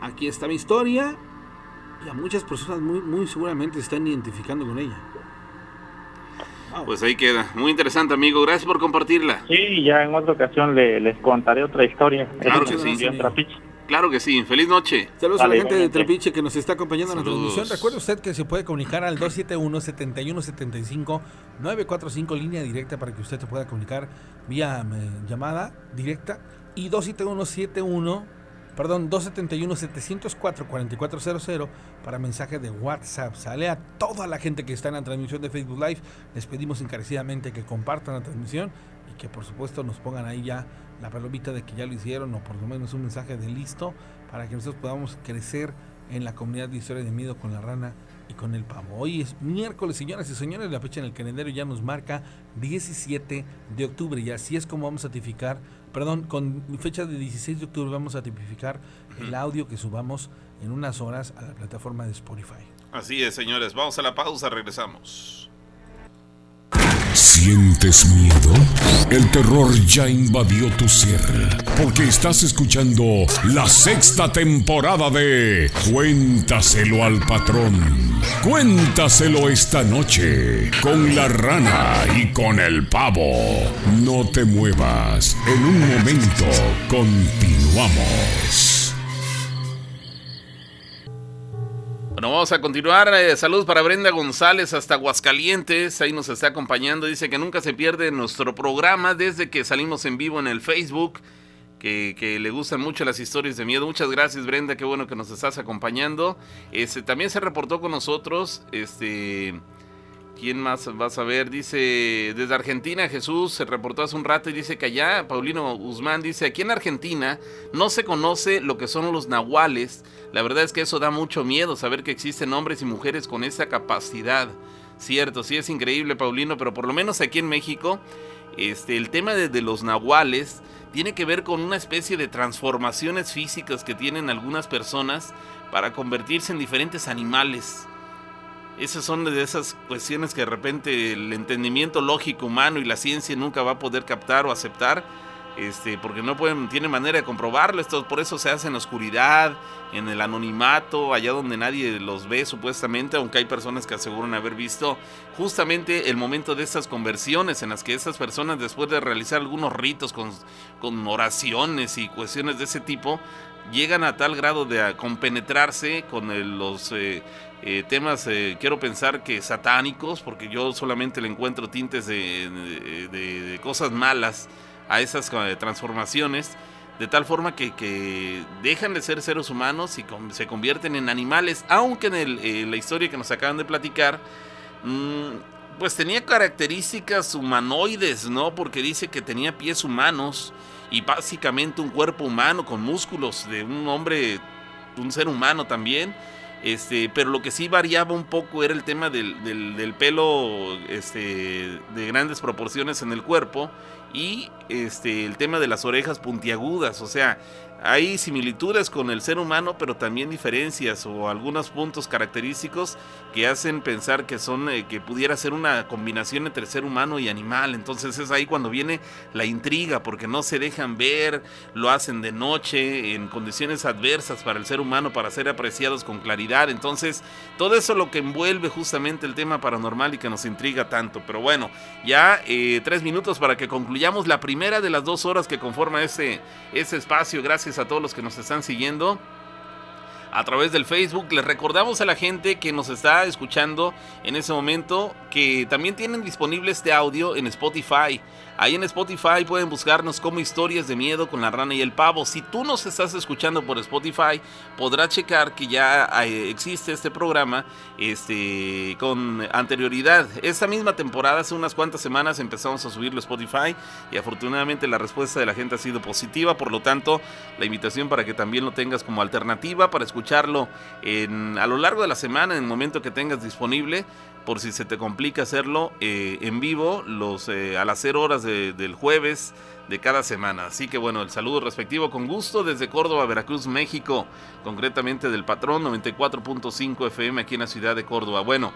Speaker 3: aquí está mi historia y a muchas personas muy, muy seguramente se están identificando con ella.
Speaker 2: Pues ahí queda. Muy interesante, amigo. Gracias por compartirla.
Speaker 5: Sí, ya en otra ocasión les contaré otra historia.
Speaker 2: Claro que sí. Claro que sí. Feliz noche.
Speaker 3: Saludos a la gente de Trapiche que nos está acompañando en la transmisión. Recuerde usted que se puede comunicar al 271-7175-945, línea directa para que usted se pueda comunicar vía eh, llamada directa y 27171, perdón, 271-704-4400 para mensaje de WhatsApp. Sale a toda la gente que está en la transmisión de Facebook Live. Les pedimos encarecidamente que compartan la transmisión y que por supuesto nos pongan ahí ya la palomita de que ya lo hicieron o por lo menos un mensaje de listo para que nosotros podamos crecer en la comunidad de historia de miedo con la rana y con el pavo. Hoy es miércoles, señoras y señores, la fecha en el calendario ya nos marca 17 de octubre y así es como vamos a tipificar perdón, con fecha de 16 de octubre vamos a tipificar el audio que subamos en unas horas a la plataforma de Spotify.
Speaker 2: Así es, señores. Vamos a la pausa, regresamos.
Speaker 1: ¿Sientes miedo? El terror ya invadió tu ser, porque estás escuchando la sexta temporada de Cuéntaselo al patrón. Cuéntaselo esta noche con la rana y con el pavo. No te muevas, en un momento continuamos.
Speaker 2: Bueno, vamos a continuar. Eh, saludos para Brenda González hasta Aguascalientes. Ahí nos está acompañando. Dice que nunca se pierde nuestro programa desde que salimos en vivo en el Facebook. Que, que, le gustan mucho las historias de miedo. Muchas gracias, Brenda. Qué bueno que nos estás acompañando. Este, también se reportó con nosotros. Este. ¿Quién más vas a ver? Dice, desde Argentina Jesús se reportó hace un rato y dice que allá, Paulino Guzmán dice, aquí en Argentina no se conoce lo que son los nahuales. La verdad es que eso da mucho miedo, saber que existen hombres y mujeres con esa capacidad. Cierto, sí es increíble, Paulino, pero por lo menos aquí en México, este, el tema de, de los nahuales tiene que ver con una especie de transformaciones físicas que tienen algunas personas para convertirse en diferentes animales. Esas son de esas cuestiones que de repente el entendimiento lógico humano y la ciencia nunca va a poder captar o aceptar, este, porque no pueden, tienen manera de comprobarlo. Esto por eso se hace en la oscuridad, en el anonimato, allá donde nadie los ve supuestamente, aunque hay personas que aseguran haber visto justamente el momento de estas conversiones en las que esas personas después de realizar algunos ritos con, con oraciones y cuestiones de ese tipo, llegan a tal grado de compenetrarse con los eh, eh, temas, eh, quiero pensar que satánicos, porque yo solamente le encuentro tintes de, cosas malas a esas transformaciones, de tal forma que, dejan de ser seres humanos y se convierten en animales, aunque en la historia que nos acaban de platicar, mm, pues tenía características humanoides, ¿no? Porque dice que tenía pies humanos y básicamente un cuerpo humano con músculos de un hombre, un ser humano también. Este, pero lo que sí variaba un poco era el tema del, del, pelo este, de grandes proporciones en el cuerpo y este, el tema de las orejas puntiagudas. O sea, hay similitudes con el ser humano, pero también diferencias o algunos puntos característicos que hacen pensar que son eh, que pudiera ser una combinación entre ser humano y animal. Entonces es ahí cuando viene la intriga, porque no se dejan ver, lo hacen de noche en condiciones adversas para el ser humano para ser apreciados con claridad. Entonces todo eso es lo que envuelve justamente el tema paranormal y que nos intriga tanto. Pero bueno, ya eh, tres minutos para que concluyamos la primera de las dos horas que conforma ese, ese espacio. Gracias a todos los que nos están siguiendo. a través del Facebook. Les recordamos a la gente que nos está escuchando en ese momento que también tienen disponible este audio en Spotify. Ahí en Spotify pueden buscarnos como historias de miedo con la rana y el pavo. Si tú nos estás escuchando por Spotify, podrás checar que ya eh, existe este programa este, con anterioridad. Esta misma temporada, hace unas cuantas semanas, empezamos a subirlo a Spotify y afortunadamente la respuesta de la gente ha sido positiva. Por lo tanto, la invitación para que también lo tengas como alternativa para escucharlo a lo largo de la semana, en el momento que tengas disponible por si se te complica hacerlo eh, en vivo los, eh, a las 0 horas del jueves de cada semana. Así que bueno, el saludo respectivo con gusto desde Córdoba, Veracruz, México, concretamente del patrón 94.5 FM aquí en la ciudad de Córdoba. Bueno,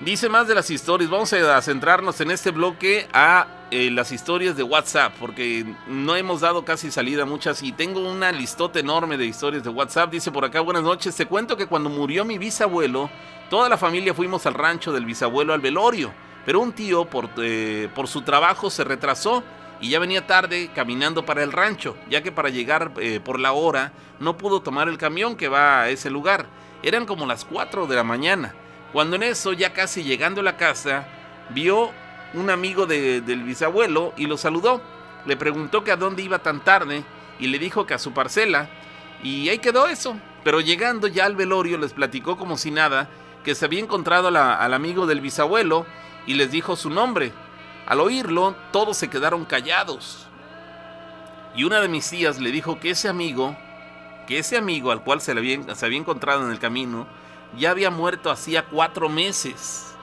Speaker 2: dice más de las historias, vamos a centrarnos en este bloque a eh, las historias de WhatsApp, porque no hemos dado casi salida muchas y tengo una listota enorme de historias de WhatsApp. Dice por acá, buenas noches, te cuento que cuando murió mi bisabuelo, Toda la familia fuimos al rancho del bisabuelo al velorio, pero un tío por, eh, su trabajo se retrasó y ya venía tarde caminando para el rancho, ya que para llegar eh, por la hora no pudo tomar el camión que va a ese lugar. Eran como las 4 de la mañana, cuando en eso, ya casi llegando a la casa, vio un amigo del bisabuelo y lo saludó. Le preguntó que a dónde iba tan tarde y le dijo que a su parcela. Y ahí quedó eso. Pero llegando ya al velorio les platicó como si nada que se había encontrado al amigo del bisabuelo y les dijo su nombre. Al oírlo, todos se quedaron callados. Y una de mis tías le dijo que ese amigo, que ese amigo al cual se, le se había encontrado en el camino, ya había muerto hacía cuatro meses.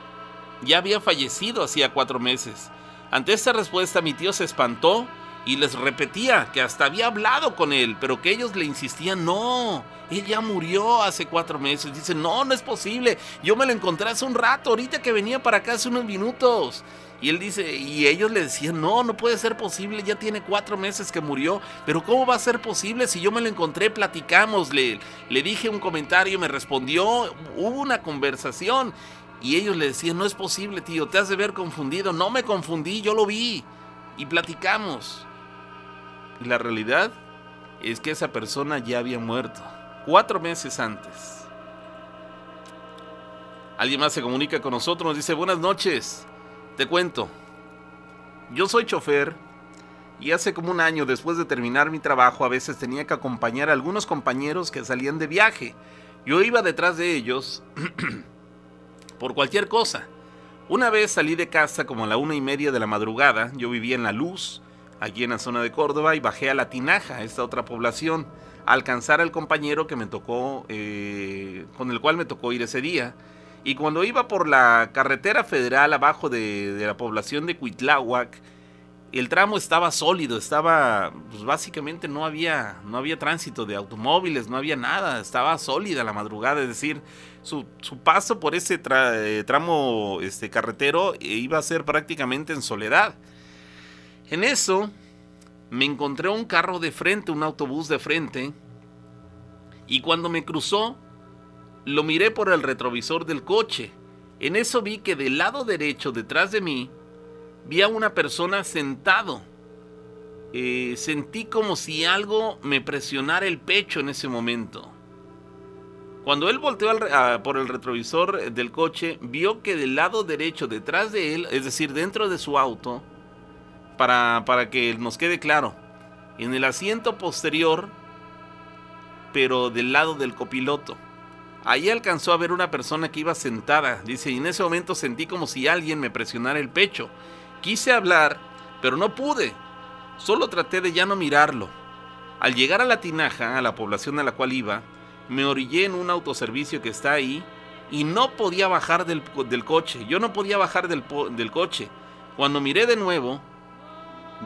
Speaker 2: Ya había fallecido hacía cuatro meses. Ante esta respuesta mi tío se espantó y les repetía que hasta había hablado con él, pero que ellos le insistían, no, él ya murió hace cuatro meses. Dice, no, no es posible, yo me lo encontré hace un rato, ahorita que venía para acá hace unos minutos. Y él dice, y ellos le decían, no, no puede ser posible, ya tiene cuatro meses que murió, pero ¿cómo va a ser posible si yo me lo encontré, platicamos, le, le dije un comentario, me respondió, hubo una conversación. Y ellos le decían, no es posible, tío, te has de ver confundido. No me confundí, yo lo vi. Y platicamos. Y la realidad es que esa persona ya había muerto cuatro meses antes. Alguien más se comunica con nosotros, nos dice, buenas noches, te cuento, yo soy chofer y hace como un año después de terminar mi trabajo a veces tenía que acompañar a algunos compañeros que salían de viaje. Yo iba detrás de ellos *clears throat* por cualquier cosa. Una vez salí de casa como a la una y media de la madrugada, yo vivía en La Luz, aquí en la zona de Córdoba, y bajé a La Tinaja, esta otra población, a alcanzar al compañero que me tocó, eh, con el cual me tocó ir ese día. Y cuando iba por la carretera federal abajo de, la población de Cuitláhuac, el tramo estaba sólido, estaba, pues básicamente no había, no había tránsito de automóviles, no había nada, estaba sólida la madrugada, es decir, su, paso por ese eh, tramo este, carretero iba a ser prácticamente en soledad. En eso me encontré un carro de frente, un autobús de frente, y cuando me cruzó, lo miré por el retrovisor del coche. En eso vi que del lado derecho, detrás de mí, vi a una persona sentado. Eh, sentí como si algo me presionara el pecho en ese momento. Cuando él volteó por el retrovisor del coche, vio que del lado derecho, detrás de él, es decir, dentro de su auto, para, para que nos quede claro. En el asiento posterior, pero del lado del copiloto. Ahí alcanzó a ver una persona que iba sentada. Dice, y en ese momento sentí como si alguien me presionara el pecho. Quise hablar, pero no pude. Solo traté de ya no mirarlo. Al llegar a la tinaja, a la población a la cual iba, me orillé en un autoservicio que está ahí y no podía bajar del, coche. Yo no podía bajar del, del coche. Cuando miré de nuevo,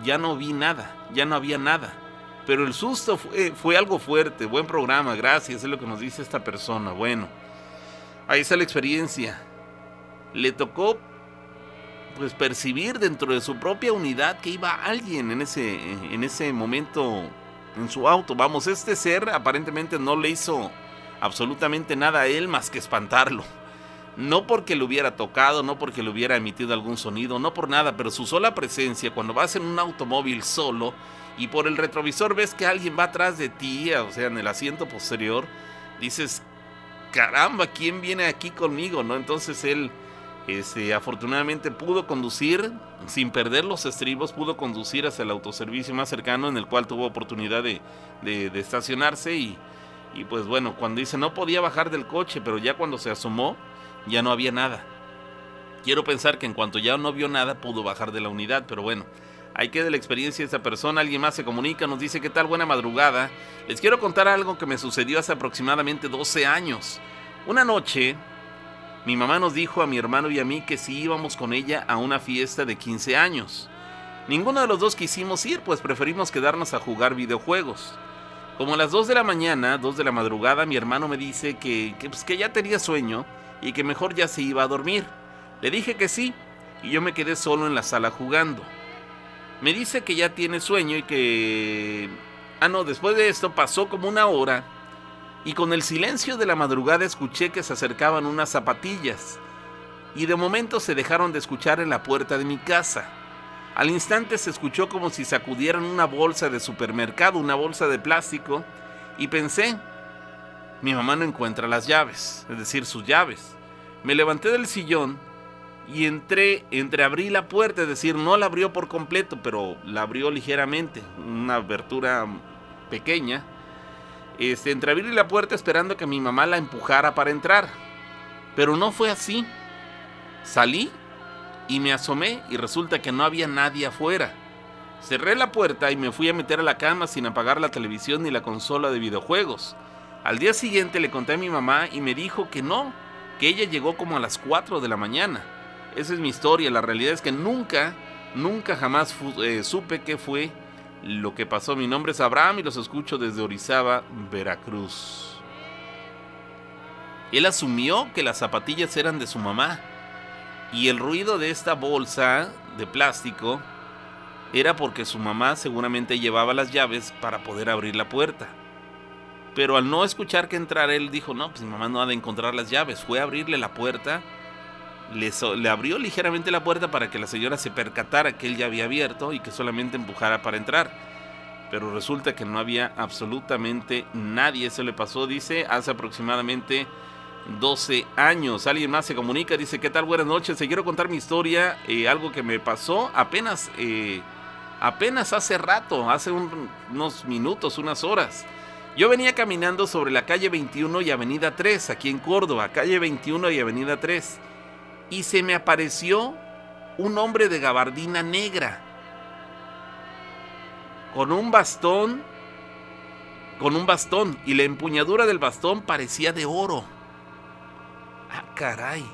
Speaker 2: ya no vi nada, ya no había nada. Pero el susto fue, algo fuerte, buen programa, gracias, es lo que nos dice esta persona. Bueno, ahí está la experiencia. Le tocó pues percibir dentro de su propia unidad que iba alguien en ese, en ese momento en su auto. Vamos, este ser aparentemente no le hizo absolutamente nada a él más que espantarlo. No porque le hubiera tocado, no porque le hubiera emitido algún sonido, no por nada, pero su sola presencia, cuando vas en un automóvil solo y por el retrovisor ves que alguien va atrás de ti, o sea, en el asiento posterior, dices, caramba, ¿quién viene aquí conmigo? ¿No? Entonces él este, afortunadamente pudo conducir sin perder los estribos, pudo conducir hacia el autoservicio más cercano en el cual tuvo oportunidad de, estacionarse y, y pues bueno, cuando dice no podía bajar del coche, pero ya cuando se asomó ya no había nada. Quiero pensar que en cuanto ya no vio nada pudo bajar de la unidad, pero bueno, hay que de la experiencia de esa persona. Alguien más se comunica, nos dice qué tal, buena madrugada. Les quiero contar algo que me sucedió hace aproximadamente 12 años. Una noche, mi mamá nos dijo a mi hermano y a mí que si íbamos con ella a una fiesta de 15 años. Ninguno de los dos quisimos ir, pues preferimos quedarnos a jugar videojuegos. Como a las 2 de la mañana, 2 de la madrugada, mi hermano me dice que, que, pues, que ya tenía sueño y que mejor ya se iba a dormir. Le dije que sí, y yo me quedé solo en la sala jugando. Me dice que ya tiene sueño y que... Ah, no, después de esto pasó como una hora y con el silencio de la madrugada escuché que se acercaban unas zapatillas y de momento se dejaron de escuchar en la puerta de mi casa. Al instante se escuchó como si sacudieran una bolsa de supermercado, una bolsa de plástico, y pensé, mi mamá no encuentra las llaves, es decir, sus llaves. Me levanté del sillón y entré, entreabrí la puerta, es decir, no la abrió por completo, pero la abrió ligeramente, una abertura pequeña. Este, entreabrí la puerta esperando que mi mamá la empujara para entrar, pero no fue así. Salí y me asomé y resulta que no había nadie afuera. Cerré la puerta y me fui a meter a la cama sin apagar la televisión ni la consola de videojuegos. Al día siguiente le conté a mi mamá y me dijo que no, que ella llegó como a las 4 de la mañana. Esa es mi historia. La realidad es que nunca, nunca jamás eh, supe qué fue lo que pasó. Mi nombre es Abraham y los escucho desde Orizaba, Veracruz. Él asumió que las zapatillas eran de su mamá y el ruido de esta bolsa de plástico era porque su mamá seguramente llevaba las llaves para poder abrir la puerta. Pero al no escuchar que entrara, él dijo, no, pues mi mamá no ha de encontrar las llaves. Fue a abrirle la puerta le, abrió ligeramente la puerta para que la señora se percatara que él ya había abierto y que solamente empujara para entrar. Pero resulta que no había absolutamente nadie. Eso le pasó, dice, hace aproximadamente 12 años. Alguien más se comunica, dice, ¿qué tal? Buenas noches. Se quiero contar mi historia, eh, algo que me pasó apenas, eh, apenas hace rato, hace unos minutos, unas horas. Yo venía caminando sobre la calle 21 y Avenida 3, aquí en Córdoba, calle 21 y Avenida 3 y se me apareció un hombre de gabardina negra, con un bastón, con un bastón, y la empuñadura del bastón parecía de oro. Ah, caray.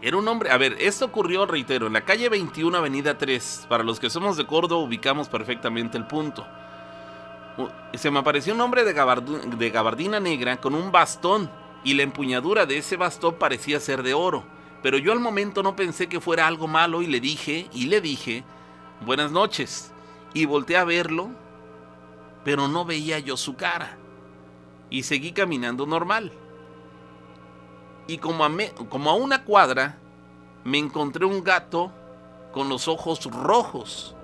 Speaker 2: Era un hombre, a ver, esto ocurrió, reitero, en la calle 21, avenida 3. Para los que somos de Córdoba ubicamos perfectamente el punto. Se me apareció un hombre de, gabardina negra con un bastón y la empuñadura de ese bastón parecía ser de oro. Pero yo al momento no pensé que fuera algo malo y le dije, y le dije, buenas noches. Y volteé a verlo, pero no veía yo su cara. Y seguí caminando normal. Y como a, como a una cuadra, me encontré un gato con los ojos rojos.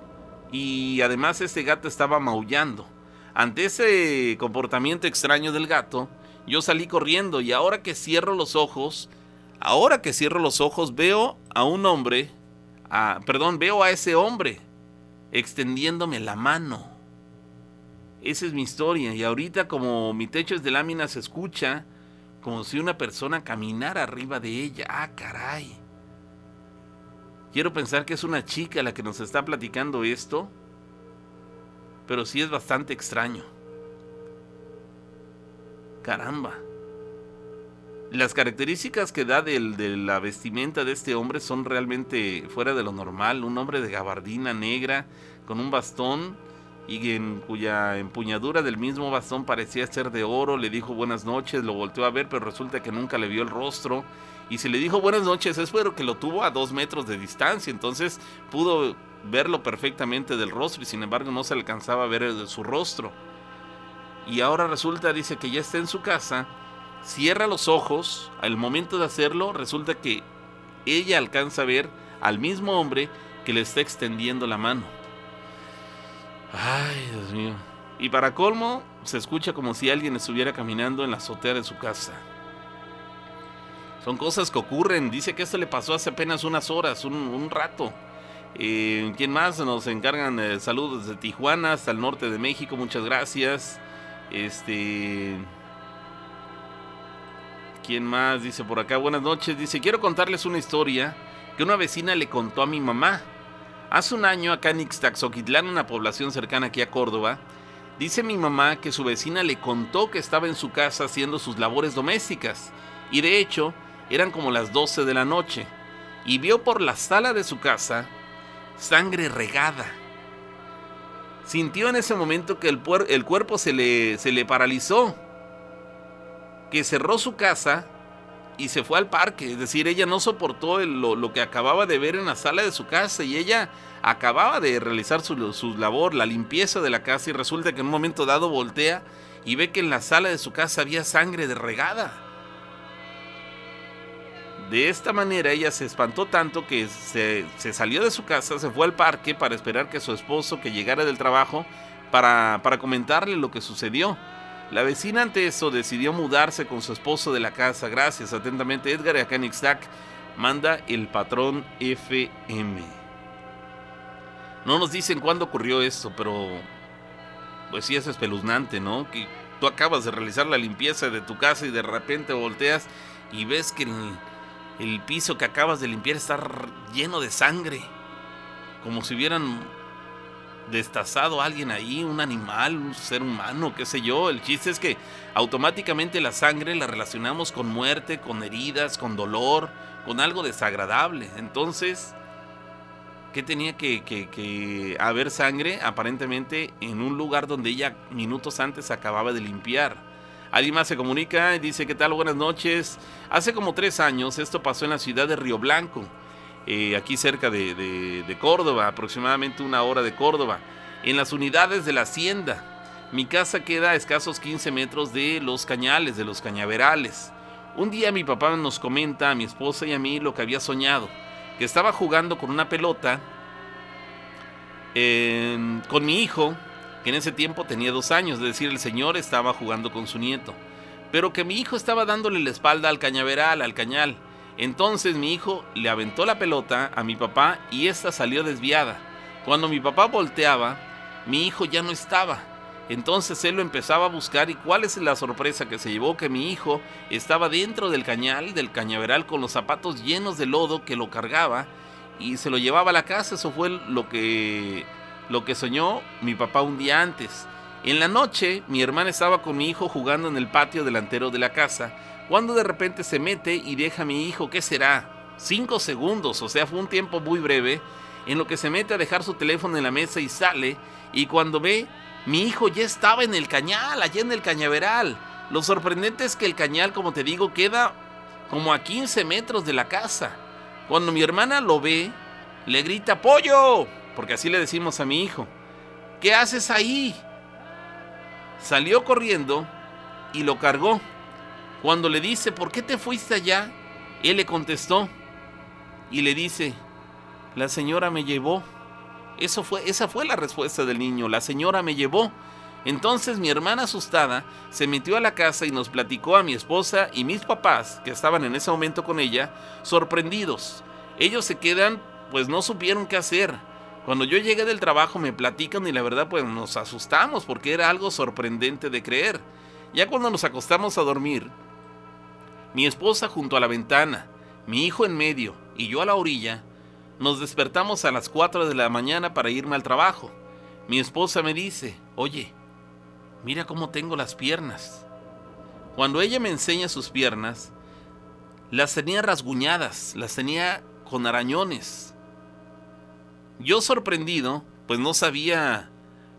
Speaker 2: Y además ese gato estaba maullando. Ante ese comportamiento extraño del gato, yo salí corriendo y ahora que cierro los ojos, ahora que cierro los ojos veo a un hombre, a, perdón, veo a ese hombre extendiéndome la mano. Esa es mi historia y ahorita como mi techo es de lámina se escucha como si una persona caminara arriba de ella. Ah, caray. Quiero pensar que es una chica la que nos está platicando esto, pero sí es bastante extraño. Caramba. Las características que da de la vestimenta de este hombre son realmente fuera de lo normal. Un hombre de gabardina negra con un bastón y en cuya empuñadura del mismo bastón parecía ser de oro. Le dijo buenas noches, lo volteó a ver, pero resulta que nunca le vio el rostro. Y si le dijo buenas noches, es que lo tuvo a dos metros de distancia. Entonces pudo verlo perfectamente del rostro y sin embargo no se alcanzaba a ver su rostro y ahora resulta, dice que ya está en su casa, cierra los ojos, al momento de hacerlo resulta que ella alcanza a ver al mismo hombre que le está extendiendo la mano. Ay, Dios mío. Y para colmo, se escucha como si alguien estuviera caminando en la azotea de su casa. Son cosas que ocurren. Dice que esto le pasó hace apenas unas horas, un, rato. Eh, ¿Quién más? Nos encargan eh, saludos desde Tijuana hasta el norte de México. Muchas gracias. Este. ¿Quién más? Dice por acá. Buenas noches. Dice: Quiero contarles una historia que una vecina le contó a mi mamá. Hace un año acá en Ixtaxoquitlán, una población cercana aquí a Córdoba, dice mi mamá que su vecina le contó que estaba en su casa haciendo sus labores domésticas y de hecho eran como las 12 de la noche y vio por la sala de su casa sangre regada. Sintió en ese momento que el, cuerpo se le, se le paralizó, que cerró su casa y se fue al parque. Es decir, ella no soportó lo, que acababa de ver en la sala de su casa y ella acababa de realizar su, su, labor, la limpieza de la casa y resulta que en un momento dado voltea y ve que en la sala de su casa había sangre de regada. De esta manera ella se espantó tanto que se, se, salió de su casa, se fue al parque para esperar que su esposo que llegara del trabajo para, para comentarle lo que sucedió. La vecina ante eso decidió mudarse con su esposo de la casa. Gracias, atentamente Edgar y acá en manda el patrón FM. No nos dicen cuándo ocurrió esto, pero pues sí es espeluznante, ¿no? Que tú acabas de realizar la limpieza de tu casa y de repente volteas y ves que el, piso que acabas de limpiar está lleno de sangre. Como si hubieran destazado a alguien ahí, un animal, un ser humano, qué sé yo. El chiste es que automáticamente la sangre la relacionamos con muerte, con heridas, con dolor, con algo desagradable. Entonces, ¿qué tenía que, que, haber sangre? Aparentemente en un lugar donde ella minutos antes acababa de limpiar. Alguien se comunica y dice, ¿qué tal? Buenas noches. Hace como tres años esto pasó en la ciudad de Río Blanco. Eh, aquí cerca de, Córdoba, aproximadamente una hora de Córdoba, en las unidades de la hacienda. Mi casa queda a escasos 15 metros de los cañales, de los cañaverales. Un día mi papá nos comenta a mi esposa y a mí lo que había soñado, que estaba jugando con una pelota con mi hijo, que en ese tiempo tenía dos años, es decir, el señor estaba jugando con su nieto, pero que mi hijo estaba dándole la espalda al cañaveral, al cañal, entonces mi hijo le aventó la pelota a mi papá y esta salió desviada. Cuando mi papá volteaba, mi hijo ya no estaba. Entonces él lo empezaba a buscar y cuál es la sorpresa que se llevó que mi hijo estaba dentro del cañal, del cañaveral con los zapatos llenos de lodo que lo cargaba y se lo llevaba a la casa. Eso fue lo que lo que soñó mi papá un día antes. En la noche, mi hermana estaba con mi hijo jugando en el patio delantero de la casa cuando de repente se mete y deja a mi hijo, ¿qué será? Cinco segundos, o sea, fue un tiempo muy breve, en lo que se mete a dejar su teléfono en la mesa y sale, y cuando ve, mi hijo ya estaba en el cañal, allá en el cañaveral. Lo sorprendente es que el cañal, como te digo, queda como a 15 metros de la casa. Cuando mi hermana lo ve, le grita, pollo, porque así le decimos a mi hijo, ¿qué haces ahí? Salió corriendo y lo cargó. Cuando le dice, ¿por qué te fuiste allá? Él le contestó y le dice, la señora me llevó. Eso fue, esa fue la respuesta del niño, la señora me llevó. Entonces mi hermana asustada se metió a la casa y nos platicó a mi esposa y mis papás, que estaban en ese momento con ella, sorprendidos. Ellos se quedan, pues no supieron qué hacer. Cuando yo llegué del trabajo me platican y la verdad pues nos asustamos porque era algo sorprendente de creer. Ya cuando nos acostamos a dormir, mi esposa junto a la ventana, mi hijo en medio y yo a la orilla, nos despertamos a las 4 de la mañana para irme al trabajo. Mi esposa me dice, oye, mira cómo tengo las piernas. Cuando ella me enseña sus piernas, las tenía rasguñadas, las tenía con arañones. Yo sorprendido, pues no sabía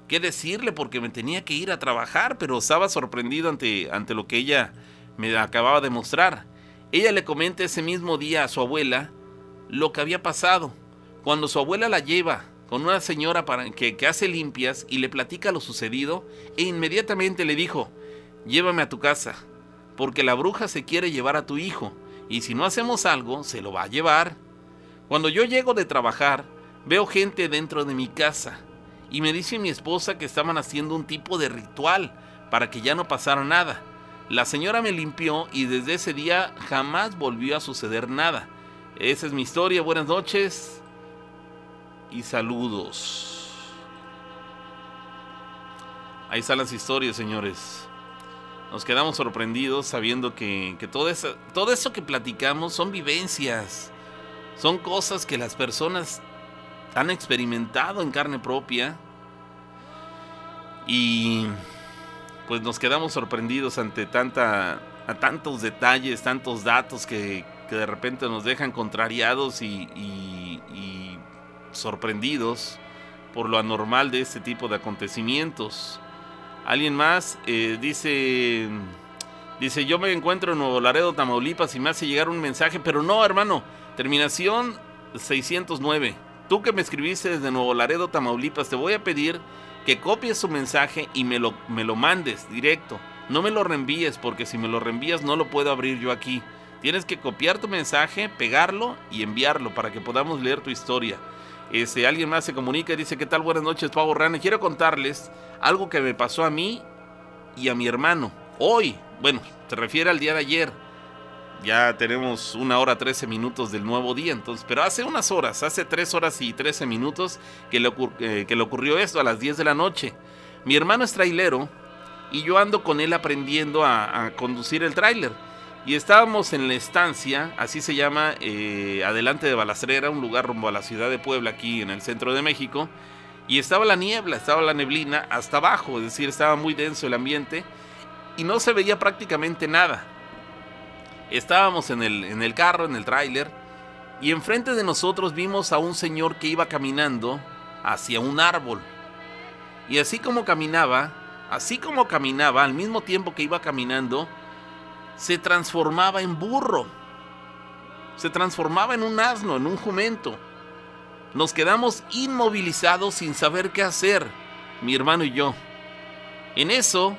Speaker 2: qué decirle porque me tenía que ir a trabajar, pero estaba sorprendido ante, ante lo que ella me acababa de mostrar. Ella le comenta ese mismo día a su abuela lo que había pasado. Cuando su abuela la lleva con una señora para que, que hace limpias y le platica lo sucedido, e inmediatamente le dijo, llévame a tu casa, porque la bruja se quiere llevar a tu hijo, y si no hacemos algo, se lo va a llevar. Cuando yo llego de trabajar, veo gente dentro de mi casa, y me dice mi esposa que estaban haciendo un tipo de ritual para que ya no pasara nada. La señora me limpió y desde ese día jamás volvió a suceder nada. Esa es mi historia, buenas noches y saludos. Ahí están las historias, señores. Nos quedamos sorprendidos sabiendo que, todo, eso, todo eso que platicamos son vivencias, son cosas que las personas han experimentado en carne propia y pues nos quedamos sorprendidos ante tanta, tantos detalles, tantos datos que, de repente nos dejan contrariados y, sorprendidos por lo anormal de este tipo de acontecimientos. Alguien más eh, dice, dice, yo me encuentro en Nuevo Laredo, Tamaulipas y me hace llegar un mensaje, pero no, hermano, terminación 609. Tú que me escribiste desde Nuevo Laredo, Tamaulipas, te voy a pedir que copies su mensaje y me lo, me lo mandes directo. No me lo reenvíes porque si me lo reenvías no lo puedo abrir yo aquí. Tienes que copiar tu mensaje, pegarlo y enviarlo para que podamos leer tu historia. Este, alguien más se comunica y dice, ¿qué tal? Buenas noches, Pavo Rana. Quiero contarles algo que me pasó a mí y a mi hermano. Hoy, bueno, se refiere al día de ayer. Ya tenemos una hora 13 minutos del nuevo día, entonces, pero hace unas horas, hace 3 horas y 13 minutos que le, eh, que le ocurrió esto a las 10 de la noche. Mi hermano es trailero y yo ando con él aprendiendo a, conducir el tráiler. Y estábamos en la estancia, así se llama, eh, adelante de Balastrera, un lugar rumbo a la ciudad de Puebla, aquí en el centro de México. Y estaba la niebla, estaba la neblina hasta abajo, es decir, estaba muy denso el ambiente y no se veía prácticamente nada. Estábamos en el, en el carro, en el tráiler, y enfrente de nosotros vimos a un señor que iba caminando hacia un árbol. Y así como caminaba, así como caminaba, al mismo tiempo que iba caminando, se transformaba en burro. Se transformaba en un asno, en un jumento. Nos quedamos inmovilizados sin saber qué hacer, mi hermano y yo. En eso,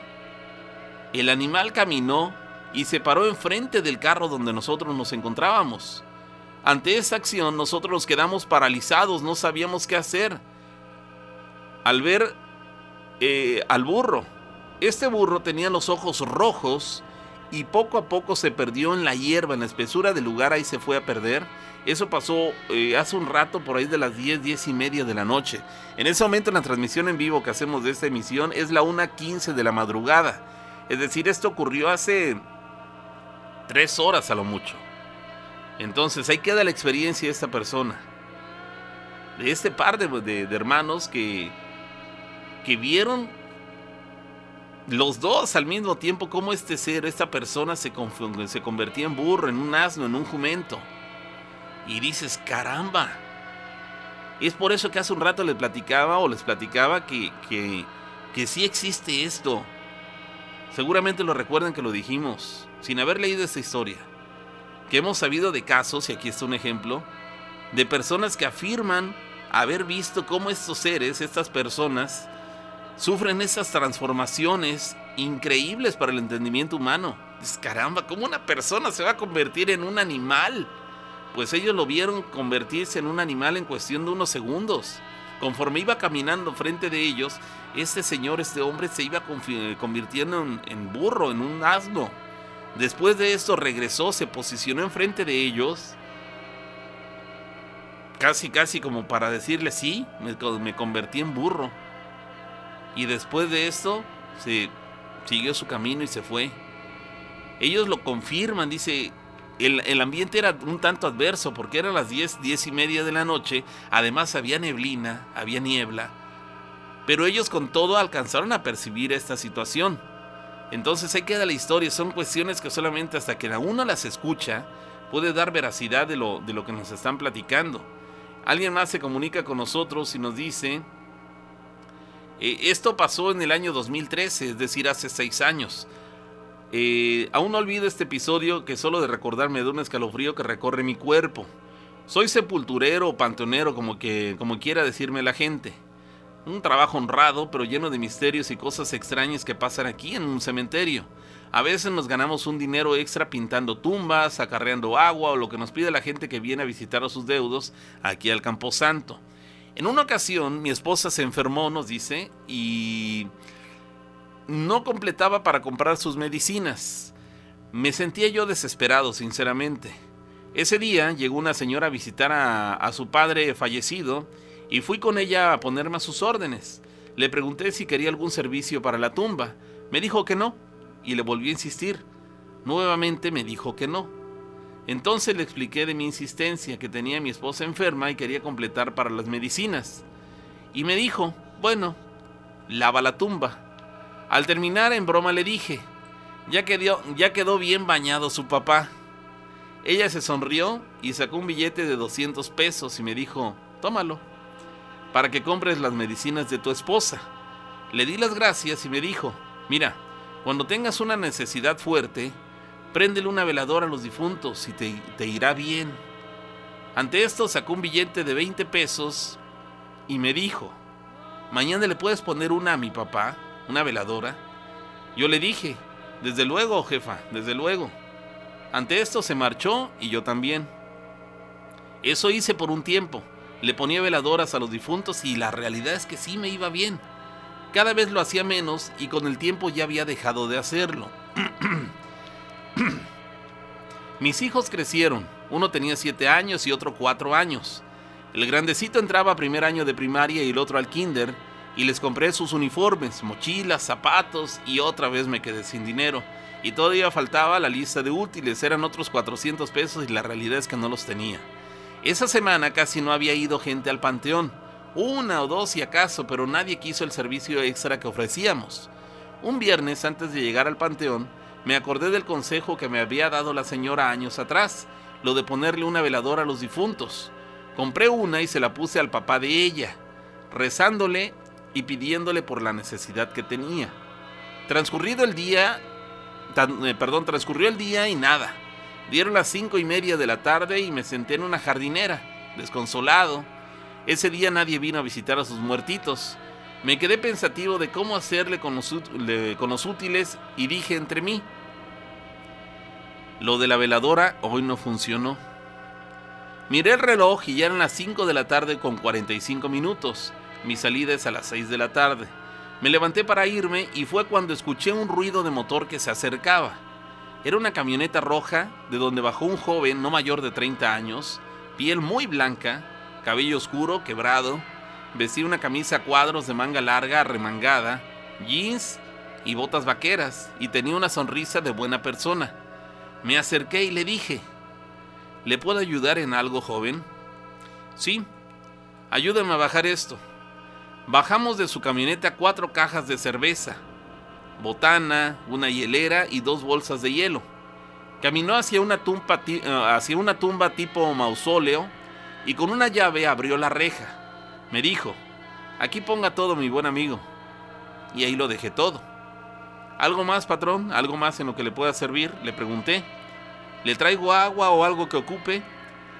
Speaker 2: el animal caminó y se paró enfrente del carro donde nosotros nos encontrábamos. Ante esa acción nosotros nos quedamos paralizados, no sabíamos qué hacer. Al ver eh, al burro, este burro tenía los ojos rojos y poco a poco se perdió en la hierba, en la espesura del lugar, ahí se fue a perder. Eso pasó eh, hace un rato, por ahí de las 10, 10 y media de la noche. En ese momento, en la transmisión en vivo que hacemos de esta emisión, es la 1.15 de la madrugada. Es decir, esto ocurrió hace 3 horas a lo mucho. Entonces, ahí queda la experiencia de esta persona. De este par de, de hermanos que, que vieron los dos al mismo tiempo, como este ser, esta persona se, se convertía en burro, en un asno, en un jumento. Y dices, caramba. Es por eso que hace un rato les platicaba o les platicaba que, que, que sí existe esto. Seguramente lo recuerdan que lo dijimos, sin haber leído esta historia. Que hemos sabido de casos, y aquí está un ejemplo, de personas que afirman haber visto cómo estos seres, estas personas, sufren esas transformaciones increíbles para el entendimiento humano. Es caramba, ¿cómo una persona se va a convertir en un animal? Pues ellos lo vieron convertirse en un animal en cuestión de unos segundos. Conforme iba caminando frente de ellos, este señor, este hombre, se iba convirtiendo en, en burro, en un asno. Después de esto regresó, se posicionó enfrente de ellos, casi, casi como para decirle, sí, me, convertí en burro. Y después de esto, se siguió su camino y se fue. Ellos lo confirman, dice, el, el, ambiente era un tanto adverso porque eran las 10, 10 y media de la noche, además había neblina, había niebla, pero ellos con todo alcanzaron a percibir esta situación. Entonces ahí queda la historia, son cuestiones que solamente hasta que uno las escucha puede dar veracidad de lo, de lo que nos están platicando. Alguien más se comunica con nosotros y nos dice, eh, esto pasó en el año 2013, es decir, hace seis años. Eh, aún no olvido este episodio que solo de recordarme de un escalofrío que recorre mi cuerpo. Soy sepulturero o panteonero, como, que, como quiera decirme la gente. Un trabajo honrado, pero lleno de misterios y cosas extrañas que pasan aquí en un cementerio. A veces nos ganamos un dinero extra pintando tumbas, acarreando agua o lo que nos pide la gente que viene a visitar a sus deudos aquí al Camposanto. En una ocasión mi esposa se enfermó, nos dice, y no completaba para comprar sus medicinas. Me sentía yo desesperado, sinceramente. Ese día llegó una señora a visitar a, su padre fallecido y fui con ella a ponerme a sus órdenes. Le pregunté si quería algún servicio para la tumba. Me dijo que no y le volví a insistir. Nuevamente me dijo que no. Entonces le expliqué de mi insistencia que tenía mi esposa enferma y quería completar para las medicinas. Y me dijo, bueno, lava la tumba. Al terminar en broma le dije, ya quedó, ya quedó bien bañado su papá. Ella se sonrió y sacó un billete de 200 pesos y me dijo, tómalo, para que compres las medicinas de tu esposa. Le di las gracias y me dijo, mira, cuando tengas una necesidad fuerte, Préndele una veladora a los difuntos y te, irá bien. Ante esto sacó un billete de 20 pesos y me dijo, mañana le puedes poner una a mi papá, una veladora. Yo le dije, desde luego, jefa, desde luego. Ante esto se marchó y yo también. Eso hice por un tiempo. Le ponía veladoras a los difuntos y la realidad es que sí me iba bien. Cada vez lo hacía menos y con el tiempo ya había dejado de hacerlo. *clears throat* Mis hijos crecieron, uno tenía 7 años y otro 4 años. El grandecito entraba a primer año de primaria y el otro al kinder, y les compré sus uniformes, mochilas, zapatos y otra vez me quedé sin dinero. Y todavía faltaba la lista de útiles, eran otros 400 pesos y la realidad es que no los tenía. Esa semana casi no había ido gente al panteón, una o dos si acaso, pero nadie quiso el servicio extra que ofrecíamos. Un viernes antes de llegar al panteón, me acordé del consejo que me había dado la señora años atrás, lo de ponerle una veladora a los difuntos. Compré una y se la puse al papá de ella, rezándole y pidiéndole por la necesidad que tenía. Transcurrido el día, eh, perdón, transcurrió el día y nada. Dieron las cinco y media de la tarde y me senté en una jardinera, desconsolado. Ese día nadie vino a visitar a sus muertitos. Me quedé pensativo de cómo hacerle con los, útiles y dije entre mí, lo de la veladora hoy no funcionó. Miré el reloj y ya eran las 5 de la tarde con 45 minutos. Mi salida es a las 6 de la tarde. Me levanté para irme y fue cuando escuché un ruido de motor que se acercaba. Era una camioneta roja de donde bajó un joven no mayor de 30 años, piel muy blanca, cabello oscuro, quebrado, vestía una camisa a cuadros de manga larga remangada, jeans y botas vaqueras y tenía una sonrisa de buena persona. Me acerqué y le dije, ¿le puedo ayudar en algo, joven? Sí, ayúdame a bajar esto. Bajamos de su camioneta cuatro cajas de cerveza, botana, una hielera y dos bolsas de hielo. Caminó hacia una tumba, eh, hacia una tumba tipo mausoleo y con una llave abrió la reja. Me dijo, aquí ponga todo mi buen amigo. Y ahí lo dejé todo. ¿Algo más, patrón? ¿Algo más en lo que le pueda servir? Le pregunté. ¿Le traigo agua o algo que ocupe?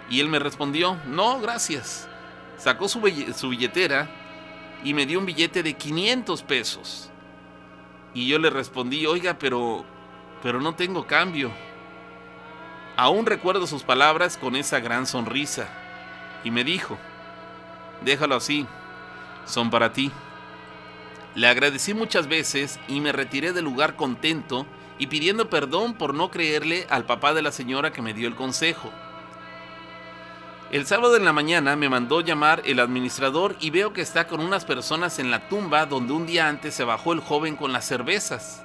Speaker 2: Y él me respondió, no, gracias. Sacó su, billetera y me dio un billete de 500 pesos. Y yo le respondí, oiga, pero, pero no tengo cambio. Aún recuerdo sus palabras con esa gran sonrisa. Y me dijo, déjalo así, son para ti. Le agradecí muchas veces y me retiré del lugar contento y pidiendo perdón por no creerle al papá de la señora que me dio el consejo. El sábado en la mañana me mandó llamar el administrador y veo que está con unas personas en la tumba donde un día antes se bajó el joven con las cervezas.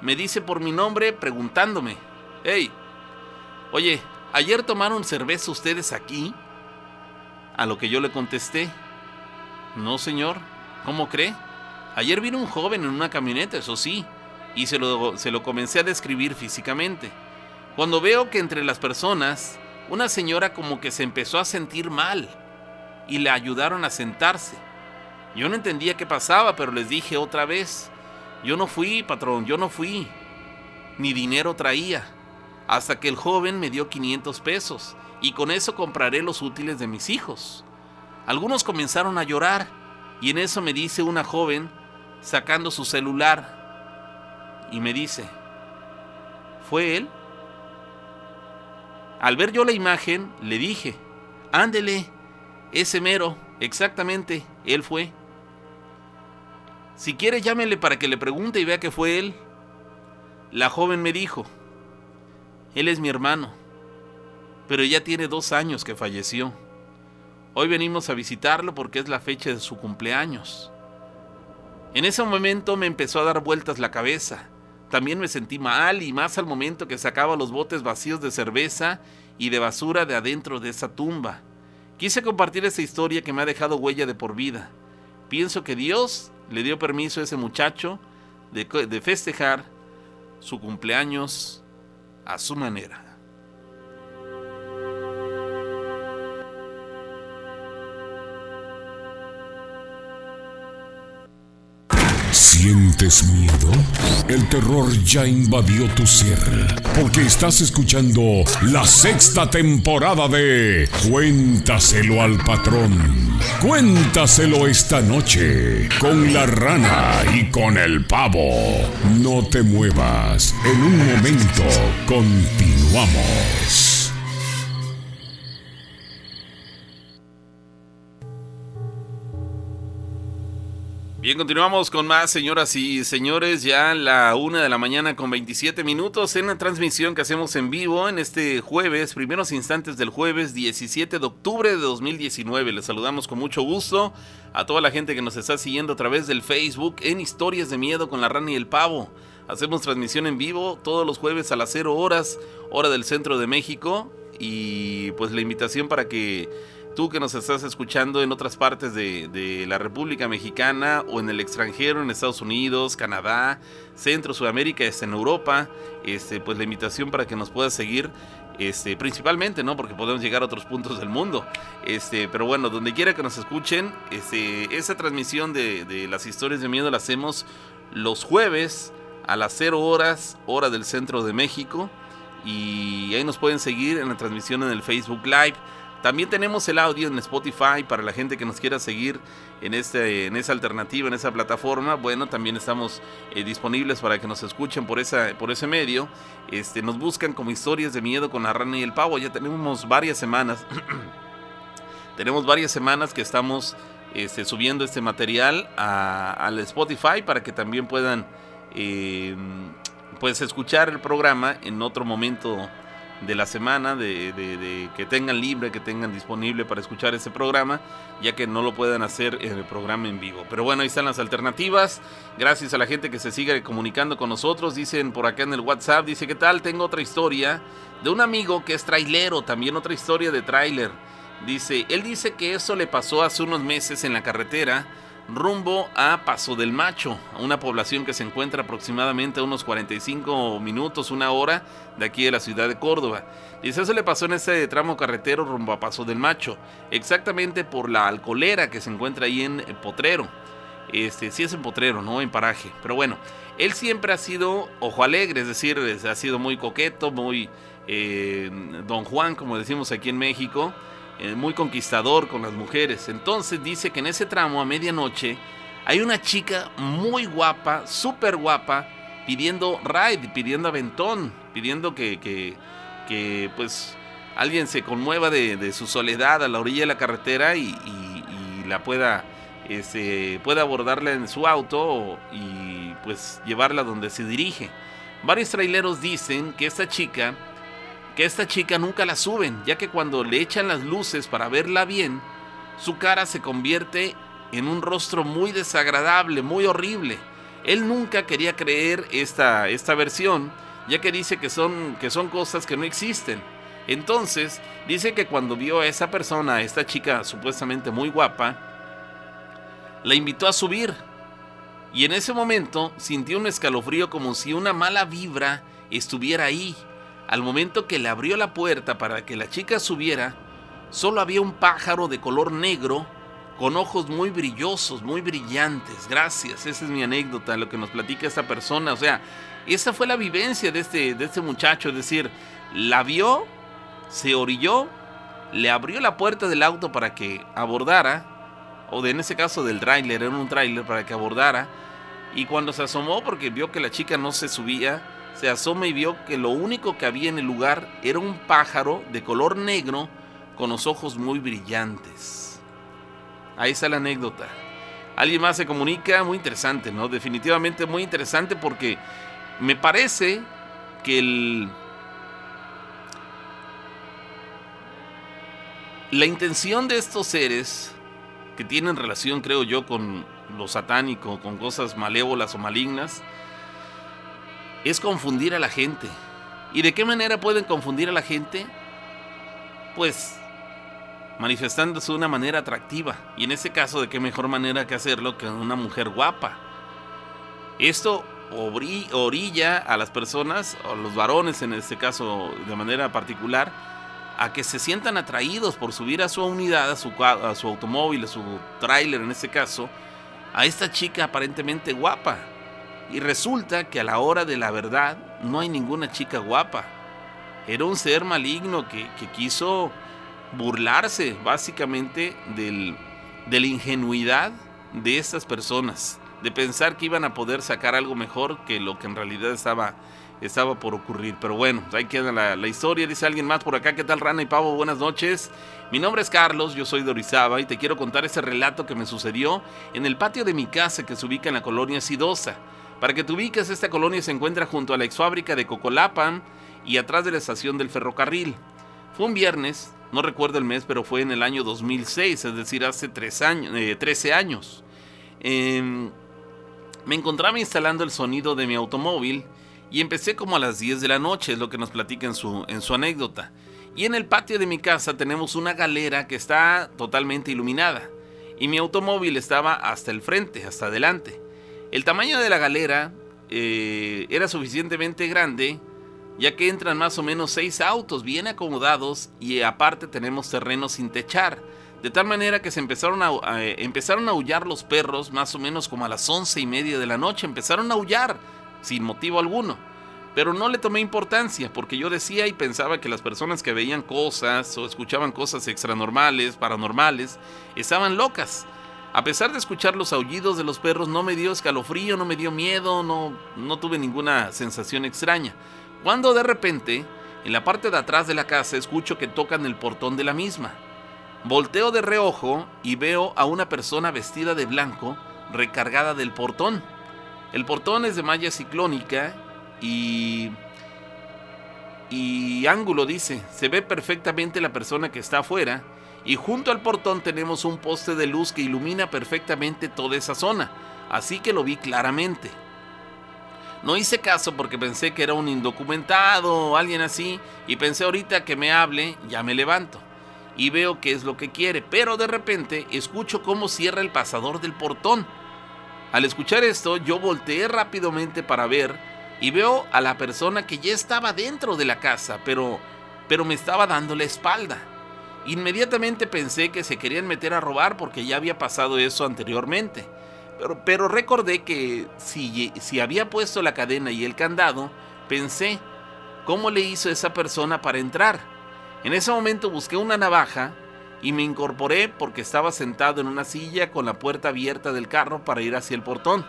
Speaker 2: Me dice por mi nombre preguntándome, hey, oye, ¿ayer tomaron cerveza ustedes aquí? A lo que yo le contesté, no señor, ¿cómo cree? Ayer vino un joven en una camioneta, eso sí, y se lo, se lo comencé a describir físicamente. Cuando veo que entre las personas, una señora como que se empezó a sentir mal y le ayudaron a sentarse. Yo no entendía qué pasaba, pero les dije otra vez, yo no fui, patrón, yo no fui. Ni dinero traía. Hasta que el joven me dio 500 pesos y con eso compraré los útiles de mis hijos. Algunos comenzaron a llorar y en eso me dice una joven sacando su celular y me dice, ¿fue él? Al ver yo la imagen, le dije, ándele, ese mero. Exactamente, él fue. Si quiere, llámele para que le pregunte y vea que fue él. La joven me dijo, él es mi hermano, pero ya tiene dos años que falleció. Hoy venimos a visitarlo porque es la fecha de su cumpleaños. En ese momento me empezó a dar vueltas la cabeza. También me sentí mal y más al momento que sacaba los botes vacíos de cerveza y de basura de adentro de esa tumba. Quise compartir esa historia que me ha dejado huella de por vida. Pienso que Dios le dio permiso a ese muchacho de, de festejar su cumpleaños a su manera.
Speaker 1: ¿Sientes miedo? El terror ya invadió tu ser, porque estás escuchando la sexta temporada de Cuéntaselo al patrón. Cuéntaselo esta noche con la rana y con el pavo. No te muevas, en un momento continuamos.
Speaker 2: Bien, continuamos con más, señoras y señores. Ya la una de la mañana con 27 minutos en la transmisión que hacemos en vivo en este jueves, primeros instantes del jueves 17 de octubre de 2019. Les saludamos con mucho gusto a toda la gente que nos está siguiendo a través del Facebook en Historias de Miedo con la Rana y el Pavo. Hacemos transmisión en vivo todos los jueves a las 0 horas, hora del centro de México. Y pues la invitación para que tú que nos estás escuchando en otras partes de, la República Mexicana o en el extranjero, en Estados Unidos, Canadá, Centro, Sudamérica, este, en Europa, este, pues la invitación para que nos puedas seguir este, principalmente, ¿no? Porque podemos llegar a otros puntos del mundo. Este, pero bueno, donde quiera que nos escuchen, este, esa transmisión de, de, las historias de miedo la hacemos los jueves a las 0 horas, hora del centro de México. Y ahí nos pueden seguir en la transmisión en el Facebook Live. También tenemos el audio en Spotify para la gente que nos quiera seguir en, este, en esa alternativa, en esa plataforma. Bueno, también estamos eh, disponibles para que nos escuchen por, esa, por ese medio. Este, nos buscan como historias de miedo con la rana y el pavo. Ya tenemos varias semanas. *clears throat* tenemos varias semanas que estamos este, subiendo este material al Spotify para que también puedan eh, pues escuchar el programa en otro momento de la semana, de, que tengan libre, que tengan disponible para escuchar ese programa, ya que no lo puedan hacer en el programa en vivo. Pero bueno, ahí están las alternativas. Gracias a la gente que se sigue comunicando con nosotros. Dicen por acá en el WhatsApp, dice, ¿qué tal? Tengo otra historia de un amigo que es trailero, también otra historia de trailer. Dice, él dice que eso le pasó hace unos meses en la carretera rumbo a Paso del Macho, una población que se encuentra aproximadamente a unos 45 minutos, una hora de aquí de la ciudad de Córdoba. Dice, eso le pasó en ese tramo carretero rumbo a Paso del Macho, exactamente por la alcolera que se encuentra ahí en Potrero. Este, sí es en Potrero, no en Paraje. Pero bueno, él siempre ha sido ojo alegre, es decir, ha sido muy coqueto, muy eh, don Juan, como decimos aquí en México. Eh, muy conquistador con las mujeres. Entonces dice que en ese tramo a medianoche hay una chica muy guapa, súper guapa, pidiendo ride, pidiendo aventón, pidiendo que, que, pues alguien se conmueva de, su soledad a la orilla de la carretera y, la pueda, este, pueda abordarla en su auto y pues llevarla donde se dirige. Varios traileros dicen que esta chica que esta chica nunca la suben, ya que cuando le echan las luces para verla bien, su cara se convierte en un rostro muy desagradable, muy horrible. Él nunca quería creer esta, esta versión, ya que dice que son, que son cosas que no existen. Entonces, dice que cuando vio a esa persona, a esta chica supuestamente muy guapa, la invitó a subir. Y en ese momento sintió un escalofrío como si una mala vibra estuviera ahí al momento que le abrió la puerta para que la chica subiera, solo había un pájaro de color negro con ojos muy brillosos, muy brillantes. Gracias, esa es mi anécdota, lo que nos platica esta persona. O sea, esa fue la vivencia de este, de este muchacho, es decir, la vio, se orilló, le abrió la puerta del auto para que abordara, o de, en ese caso del tráiler, era un tráiler para que abordara, y cuando se asomó porque vio que la chica no se subía, se asoma y vio que lo único que había en el lugar era un pájaro de color negro con los ojos muy brillantes. Ahí está la anécdota. Alguien más se comunica, muy interesante, ¿no? Definitivamente muy interesante porque me parece que el... La intención de estos seres que tienen relación, creo yo, con lo satánico, con cosas malévolas o malignas, es confundir a la gente. ¿Y de qué manera pueden confundir a la gente? Pues manifestándose de una manera atractiva. Y en ese caso, ¿de qué mejor manera que hacerlo que una mujer guapa? Esto orilla a las personas, o los varones en este caso de manera particular, a que se sientan atraídos por subir a su unidad, a su, a su automóvil, a su tráiler en este caso, a esta chica aparentemente guapa. Y resulta que a la hora de la verdad no hay ninguna chica guapa. Era un ser maligno que, quiso burlarse básicamente del, de la ingenuidad de estas personas, de pensar que iban a poder sacar algo mejor que lo que en realidad estaba, estaba por ocurrir. Pero bueno, ahí queda la, la, historia. Dice alguien más por acá, ¿qué tal Rana y Pavo? Buenas noches. Mi nombre es Carlos, yo soy de Orizaba y te quiero contar ese relato que me sucedió en el patio de mi casa que se ubica en la colonia Sidosa. Para que te ubiques, esta colonia se encuentra junto a la exfábrica de Cocolapan y atrás de la estación del ferrocarril. Fue un viernes, no recuerdo el mes, pero fue en el año 2006, es decir, hace años, 13 eh, años. Em, me encontraba instalando el sonido de mi automóvil y empecé como a las 10 de la noche, es lo que nos platica en su anécdota. Y en el patio de mi casa tenemos una galera que está totalmente iluminada y mi automóvil estaba hasta el frente, hasta adelante. El tamaño de la galera eh, era suficientemente grande, ya que entran más o menos seis autos bien acomodados y aparte tenemos terreno sin techar. De tal manera que se empezaron a, empezaron a aullar los perros más o menos como a las once y media de la noche. Empezaron a aullar sin motivo alguno. Pero no le tomé importancia porque yo decía y pensaba que las personas que veían cosas o escuchaban cosas extranormales, paranormales, estaban locas. A pesar de escuchar los aullidos de los perros, no me dio escalofrío, no me dio miedo, no, no tuve ninguna sensación extraña. Cuando de repente, en la parte de atrás de la casa, escucho que tocan el portón de la misma. Volteo de reojo y veo a una persona vestida de blanco recargada del portón. El portón es de malla ciclónica y y ángulo dice, se ve perfectamente la persona que está afuera y junto al portón tenemos un poste de luz que ilumina perfectamente toda esa zona, así que lo vi claramente. No hice caso porque pensé que era un indocumentado o alguien así y pensé ahorita que me hable, ya me levanto y veo qué es lo que quiere, pero de repente escucho cómo cierra el pasador del portón. Al escuchar esto, yo volteé rápidamente para ver y veo a la persona que ya estaba dentro de la casa, pero pero me estaba dando la espalda. Inmediatamente pensé que se querían meter a robar porque ya había pasado eso anteriormente. Pero, pero recordé que si, si había puesto la cadena y el candado, pensé, ¿cómo le hizo esa persona para entrar? En ese momento busqué una navaja y me incorporé porque estaba sentado en una silla con la puerta abierta del carro para ir hacia el portón.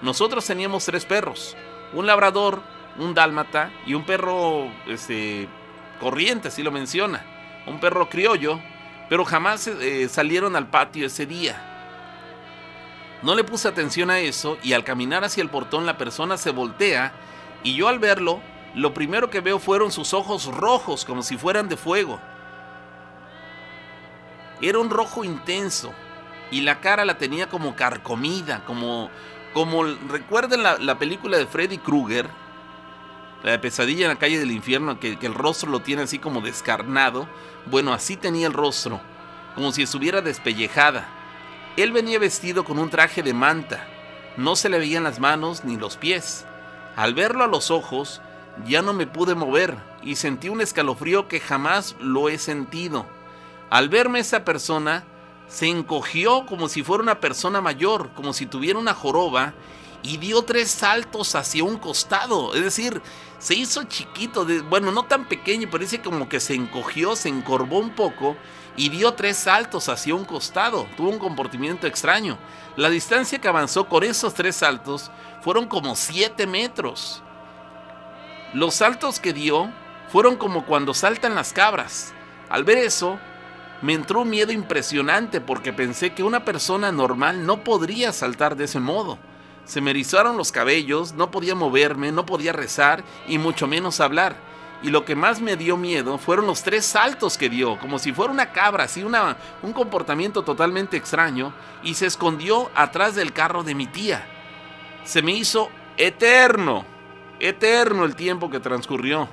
Speaker 2: Nosotros teníamos tres perros, un labrador, un dálmata y un perro este, corriente, así lo menciona un perro criollo, pero jamás eh, salieron al patio ese día. No le puse atención a eso y al caminar hacia el portón la persona se voltea y yo al verlo, lo primero que veo fueron sus ojos rojos como si fueran de fuego. Era un rojo intenso y la cara la tenía como carcomida, como, como recuerden la, la película de Freddy Krueger, la pesadilla en la calle del infierno, que, el rostro lo tiene así como descarnado. Bueno, así tenía el rostro, como si estuviera despellejada. Él venía vestido con un traje de manta. No se le veían las manos ni los pies. Al verlo a los ojos, ya no me pude mover y sentí un escalofrío que jamás lo he sentido. Al verme esa persona, se encogió como si fuera una persona mayor, como si tuviera una joroba, y dio tres saltos hacia un costado. Es decir, se hizo chiquito, bueno, no tan pequeño, pero dice como que se encogió, se encorvó un poco y dio tres saltos hacia un costado. Tuvo un comportamiento extraño. La distancia que avanzó con esos tres saltos fueron como siete metros. Los saltos que dio fueron como cuando saltan las cabras. Al ver eso, me entró un miedo impresionante porque pensé que una persona normal no podría saltar de ese modo. Se me erizaron los cabellos, no podía moverme, no podía rezar y mucho menos hablar. Y lo que más me dio miedo fueron los tres saltos que dio, como si fuera una cabra, así una, un comportamiento totalmente extraño, y se escondió atrás del carro de mi tía. Se me hizo eterno, eterno el tiempo que transcurrió.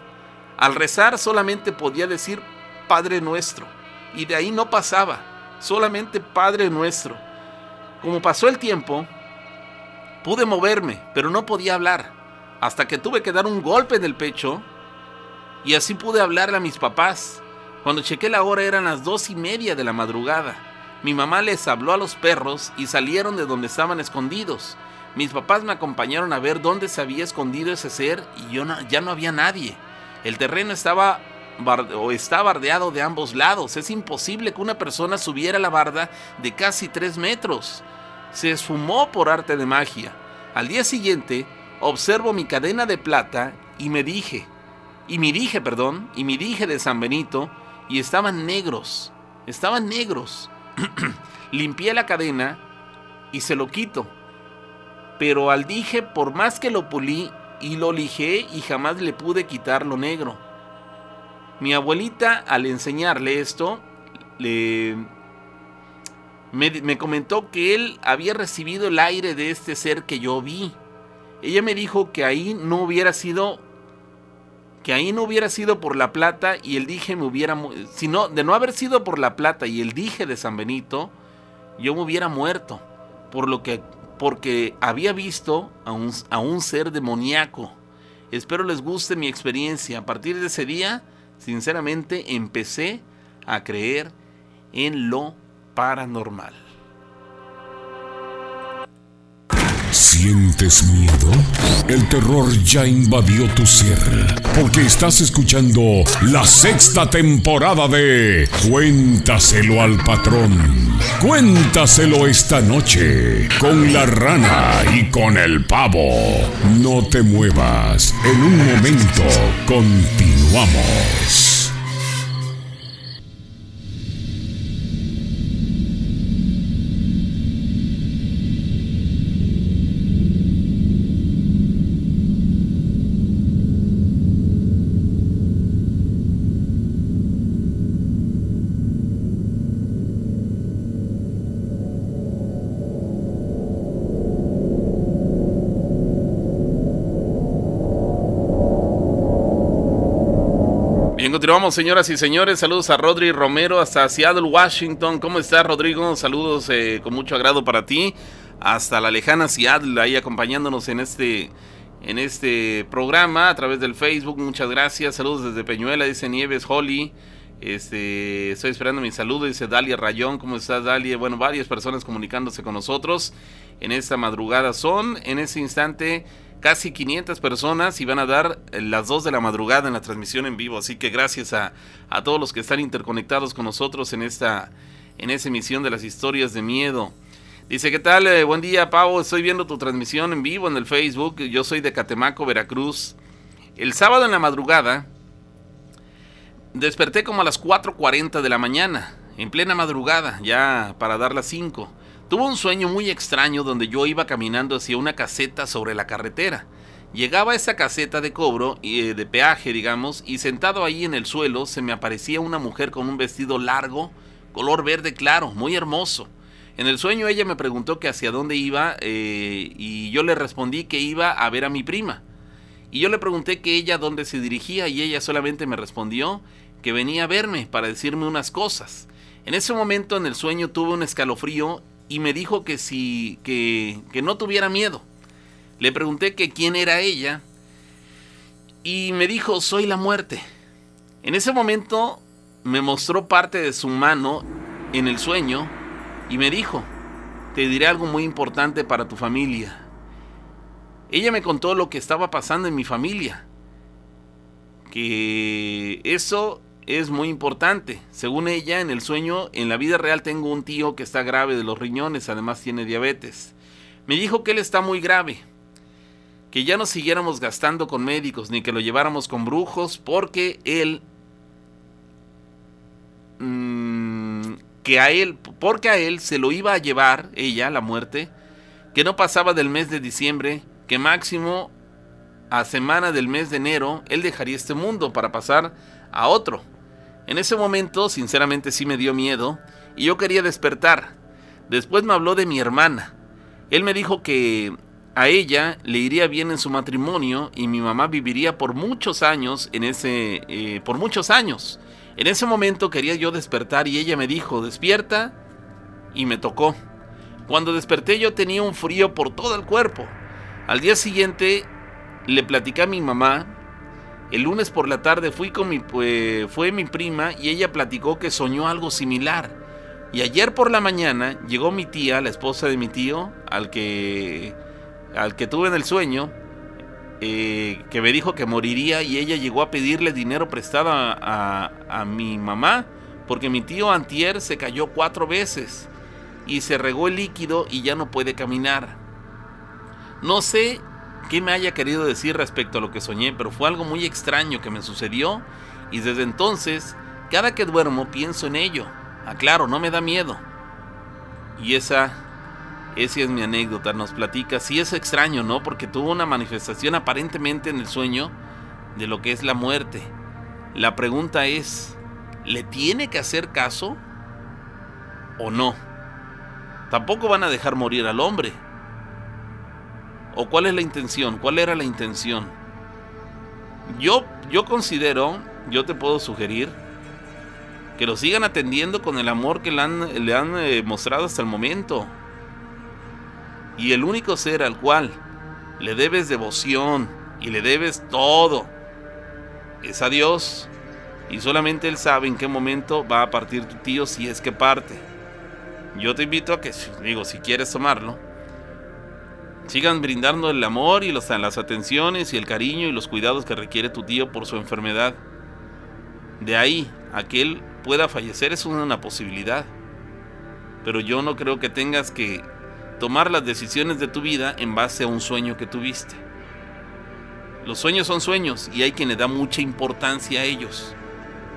Speaker 2: Al rezar solamente podía decir Padre nuestro y de ahí no pasaba, solamente Padre nuestro. Como pasó el tiempo, pude moverme, pero no podía hablar, hasta que tuve que dar un golpe en el pecho y así pude hablarle a mis papás. Cuando chequé la hora eran las dos y media de la madrugada. Mi mamá les habló a los perros y salieron de donde estaban escondidos. Mis papás me acompañaron a ver dónde se había escondido ese ser y yo ya no había nadie. El terreno estaba o está bardeado de ambos lados. Es imposible que una persona subiera la barda de casi 3 metros. Se esfumó por arte de magia. Al día siguiente, observo mi cadena de plata y me dije, y mi dije, perdón, y mi dije de San Benito, y estaban negros, estaban negros. *clears throat* Limpié la cadena y se lo quito. Pero al dije, por más que lo pulí y lo lijé y jamás le pude quitar lo negro. Mi abuelita, al enseñarle esto, le, me, comentó que él había recibido el aire de este ser que yo vi. Ella me dijo que ahí no hubiera sido que ahí no hubiera sido por la plata y el dije me hubiera sino de no haber sido por la plata y el dije de San Benito, yo me hubiera muerto por lo que porque había visto a un, a un ser demoníaco. Espero les guste mi experiencia. A partir de ese día sinceramente empecé a creer en lo paranormal.
Speaker 1: ¿Sientes miedo? El terror ya invadió tu ser, porque estás escuchando la sexta temporada de Cuéntaselo al patrón. Cuéntaselo esta noche con la rana y con el pavo. No te muevas, en un momento continuamos.
Speaker 2: Continuamos, señoras y señores. Saludos a Rodri Romero hasta Seattle, Washington. ¿Cómo estás, Rodrigo? Saludos eh, con mucho agrado para ti. Hasta la lejana Seattle, ahí acompañándonos en este, en este programa a través del Facebook. Muchas gracias. Saludos desde Peñuela, dice Nieves Holly. Este, estoy esperando mi saludo, dice Dalia Rayón. ¿Cómo estás, Dalia? Bueno, varias personas comunicándose con nosotros en esta madrugada. Son en ese instante casi 500 personas y van a dar las 2 de la madrugada en la transmisión en vivo. Así que gracias a, a todos los que están interconectados con nosotros en esta, en esa emisión de las historias de miedo. Dice, ¿qué tal? Eh, buen día, Pavo. Estoy viendo tu transmisión en vivo en el Facebook. Yo soy de Catemaco, Veracruz. El sábado en la madrugada desperté como a las 4.40 de la mañana, en plena madrugada, ya para dar las 5. Tuvo un sueño muy extraño donde yo iba caminando hacia una caseta sobre la carretera. Llegaba a esa caseta de cobro, y eh, de peaje, digamos, y sentado ahí en el suelo se me aparecía una mujer con un vestido largo, color verde claro, muy hermoso. En el sueño ella me preguntó que hacia dónde iba eh, y yo le respondí que iba a ver a mi prima. Y yo le pregunté que ella dónde se dirigía y ella solamente me respondió que venía a verme para decirme unas cosas. En ese momento en el sueño tuve un escalofrío y me dijo que si que, que no tuviera miedo. Le pregunté que quién era ella y me dijo, "Soy la muerte." En ese momento me mostró parte de su mano en el sueño y me dijo, "Te diré algo muy importante para tu familia." Ella me contó lo que estaba pasando en mi familia. Que eso es muy importante. Según ella, en el sueño, en la vida real tengo un tío que está grave de los riñones, además tiene diabetes. Me dijo que él está muy grave, que ya no siguiéramos gastando con médicos ni que lo lleváramos con brujos porque él... Mm, que a él, porque a él se lo iba a llevar ella, la muerte, que no pasaba del mes de diciembre, que máximo a semana del mes de enero él dejaría este mundo para pasar a otro. En ese momento, sinceramente, sí me dio miedo y yo quería despertar. Después me habló de mi hermana. Él me dijo que a ella le iría bien en su matrimonio y mi mamá viviría por muchos años en ese eh, por muchos años. En ese momento quería yo despertar y ella me dijo, "Despierta." Y me tocó. Cuando desperté yo tenía un frío por todo el cuerpo. Al día siguiente le platicé a mi mamá el lunes por la tarde fui con mi, pues, fue mi prima y ella platicó que soñó algo similar. Y ayer por la mañana llegó mi tía, la esposa de mi tío, al que, al que tuve en el sueño, eh, que me dijo que moriría y ella llegó a pedirle dinero prestado a, a mi mamá porque mi tío Antier se cayó cuatro veces y se regó el líquido y ya no puede caminar. No sé qué me haya querido decir respecto a lo que soñé, pero fue algo muy extraño que me sucedió y desde entonces, cada que duermo pienso en ello. Aclaro, no me da miedo. Y esa, esa es mi anécdota, nos platica. Sí es extraño, ¿no? Porque tuvo una manifestación aparentemente en el sueño de lo que es la muerte. La pregunta es, ¿le tiene que hacer caso o no? Tampoco van a dejar morir al hombre. ¿O cuál es la intención? ¿Cuál era la intención? Yo, yo considero, yo te puedo sugerir, que lo sigan atendiendo con el amor que le han, eh, mostrado hasta el momento. Y el único ser al cual le debes devoción y le debes todo es a Dios. Y solamente Él sabe en qué momento va a partir tu tío si es que parte. Yo te invito a que, digo, si quieres tomarlo, Sigan brindando el amor y las atenciones y el cariño y los cuidados que requiere tu tío por su enfermedad. De ahí a que él pueda fallecer es una posibilidad. Pero yo no creo que tengas que tomar las decisiones de tu vida en base a un sueño que tuviste. Los sueños son sueños y hay quien le da mucha importancia a ellos.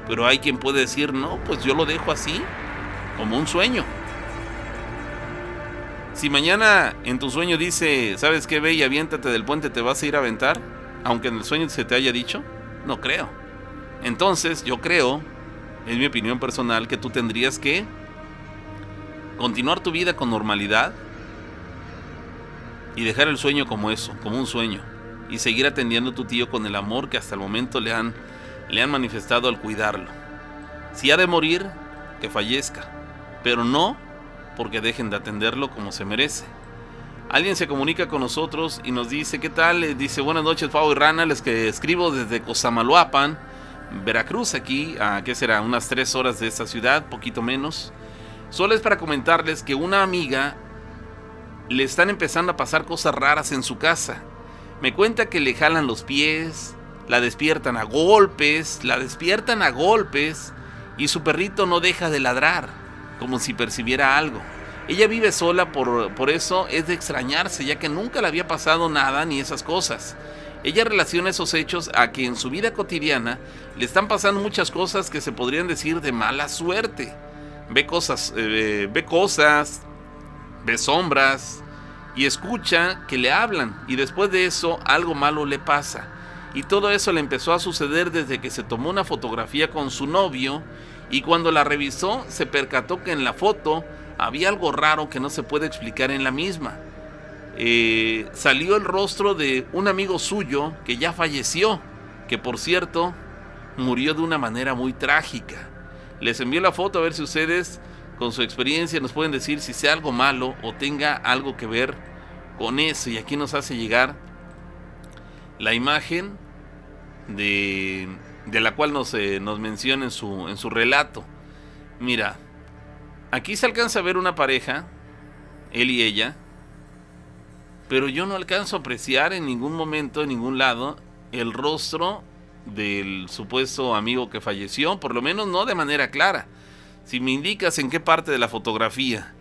Speaker 2: Pero hay quien puede decir, no, pues yo lo dejo así, como un sueño. Si mañana en tu sueño dice, ¿sabes qué, ve y aviéntate del puente, te vas a ir a aventar? Aunque en el sueño se te haya dicho, no creo. Entonces, yo creo, es mi opinión personal, que tú tendrías que continuar tu vida con normalidad y dejar el sueño como eso, como un sueño, y seguir atendiendo a tu tío con el amor que hasta el momento le han, le han manifestado al cuidarlo. Si ha de morir, que fallezca, pero no porque dejen de atenderlo como se merece. Alguien se comunica con nosotros y nos dice, ¿qué tal? Dice, buenas noches, Pau y Rana, les que escribo desde Cosamaloapan, Veracruz, aquí, a qué será, unas tres horas de esta ciudad, poquito menos. Solo es para comentarles que una amiga le están empezando a pasar cosas raras en su casa. Me cuenta que le jalan los pies, la despiertan a golpes, la despiertan a golpes y su perrito no deja de ladrar como si percibiera algo. Ella vive sola, por, por eso es de extrañarse, ya que nunca le había pasado nada ni esas cosas. Ella relaciona esos hechos a que en su vida cotidiana le están pasando muchas cosas que se podrían decir de mala suerte. Ve cosas, eh, ve cosas, ve sombras y escucha que le hablan y después de eso algo malo le pasa. Y todo eso le empezó a suceder desde que se tomó una fotografía con su novio y cuando la revisó se percató que en la foto había algo raro que no se puede explicar en la misma. Eh, salió el rostro de un amigo suyo que ya falleció, que por cierto murió de una manera muy trágica. Les envió la foto a ver si ustedes con su experiencia nos pueden decir si sea algo malo o tenga algo que ver con eso. Y aquí nos hace llegar la imagen de de la cual nos, eh, nos menciona en su, en su relato. Mira, aquí se alcanza a ver una pareja, él y ella, pero yo no alcanzo a apreciar en ningún momento, en ningún lado, el rostro del supuesto amigo que falleció, por lo menos no de manera clara. Si me indicas en qué parte de la fotografía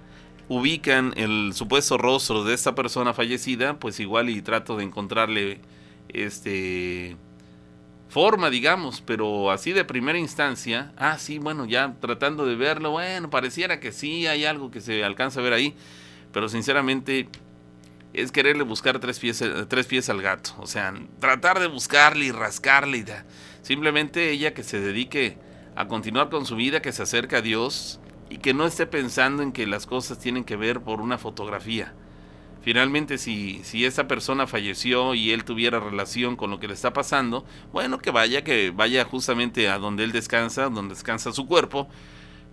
Speaker 2: ubican el supuesto rostro de esta persona fallecida, pues igual y trato de encontrarle este forma, digamos, pero así de primera instancia, ah, sí, bueno, ya tratando de verlo, bueno, pareciera que sí, hay algo que se alcanza a ver ahí, pero sinceramente es quererle buscar tres pies, tres pies al gato, o sea, tratar de buscarle y rascarle y simplemente ella que se dedique a continuar con su vida, que se acerque a Dios y que no esté pensando en que las cosas tienen que ver por una fotografía Finalmente, si, si esa persona falleció y él tuviera relación con lo que le está pasando, bueno, que vaya, que vaya justamente a donde él descansa, donde descansa su cuerpo,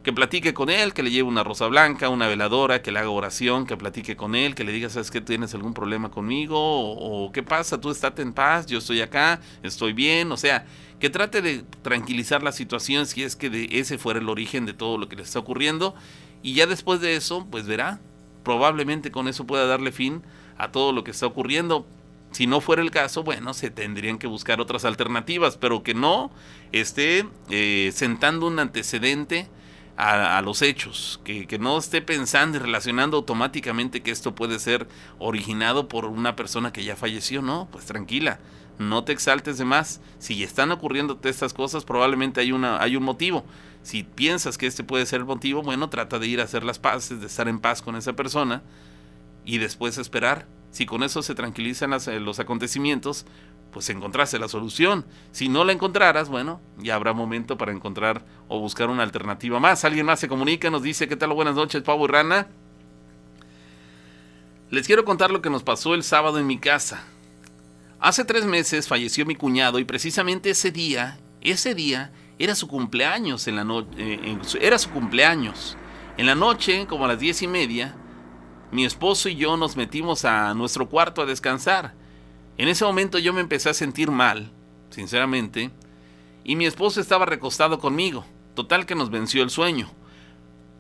Speaker 2: que platique con él, que le lleve una rosa blanca, una veladora, que le haga oración, que platique con él, que le diga, ¿sabes qué? ¿Tienes algún problema conmigo? O, ¿qué pasa? Tú estate en paz, yo estoy acá, estoy bien. O sea, que trate de tranquilizar la situación si es que de ese fuera el origen de todo lo que le está ocurriendo. Y ya después de eso, pues verá, probablemente con eso pueda darle fin a todo lo que está ocurriendo. Si no fuera el caso, bueno, se tendrían que buscar otras alternativas, pero que no esté eh, sentando un antecedente a, los hechos, que, que, no esté pensando y relacionando automáticamente que esto puede ser originado por una persona que ya falleció, no, pues tranquila, no te exaltes de más. Si están ocurriéndote estas cosas, probablemente hay, una, hay un motivo. Si piensas que este puede ser el motivo, bueno, trata de ir a hacer las paces, de estar en paz con esa persona y después esperar. Si con eso se tranquilizan eh, los acontecimientos, pues encontraste la solución. Si no la encontraras, bueno, ya habrá momento para encontrar o buscar una alternativa más. Alguien más se comunica, nos dice, ¿qué tal? Buenas noches, Pavo y Rana. Les quiero contar lo que nos pasó el sábado en mi casa. Hace tres meses falleció mi cuñado y precisamente ese día, ese día, era su cumpleaños en la noche. Eh, era su cumpleaños. En la noche, como a las diez y media, mi esposo y yo nos metimos a nuestro cuarto a descansar. En ese momento yo me empecé a sentir mal, sinceramente, y mi esposo estaba recostado conmigo. Total que nos venció el sueño.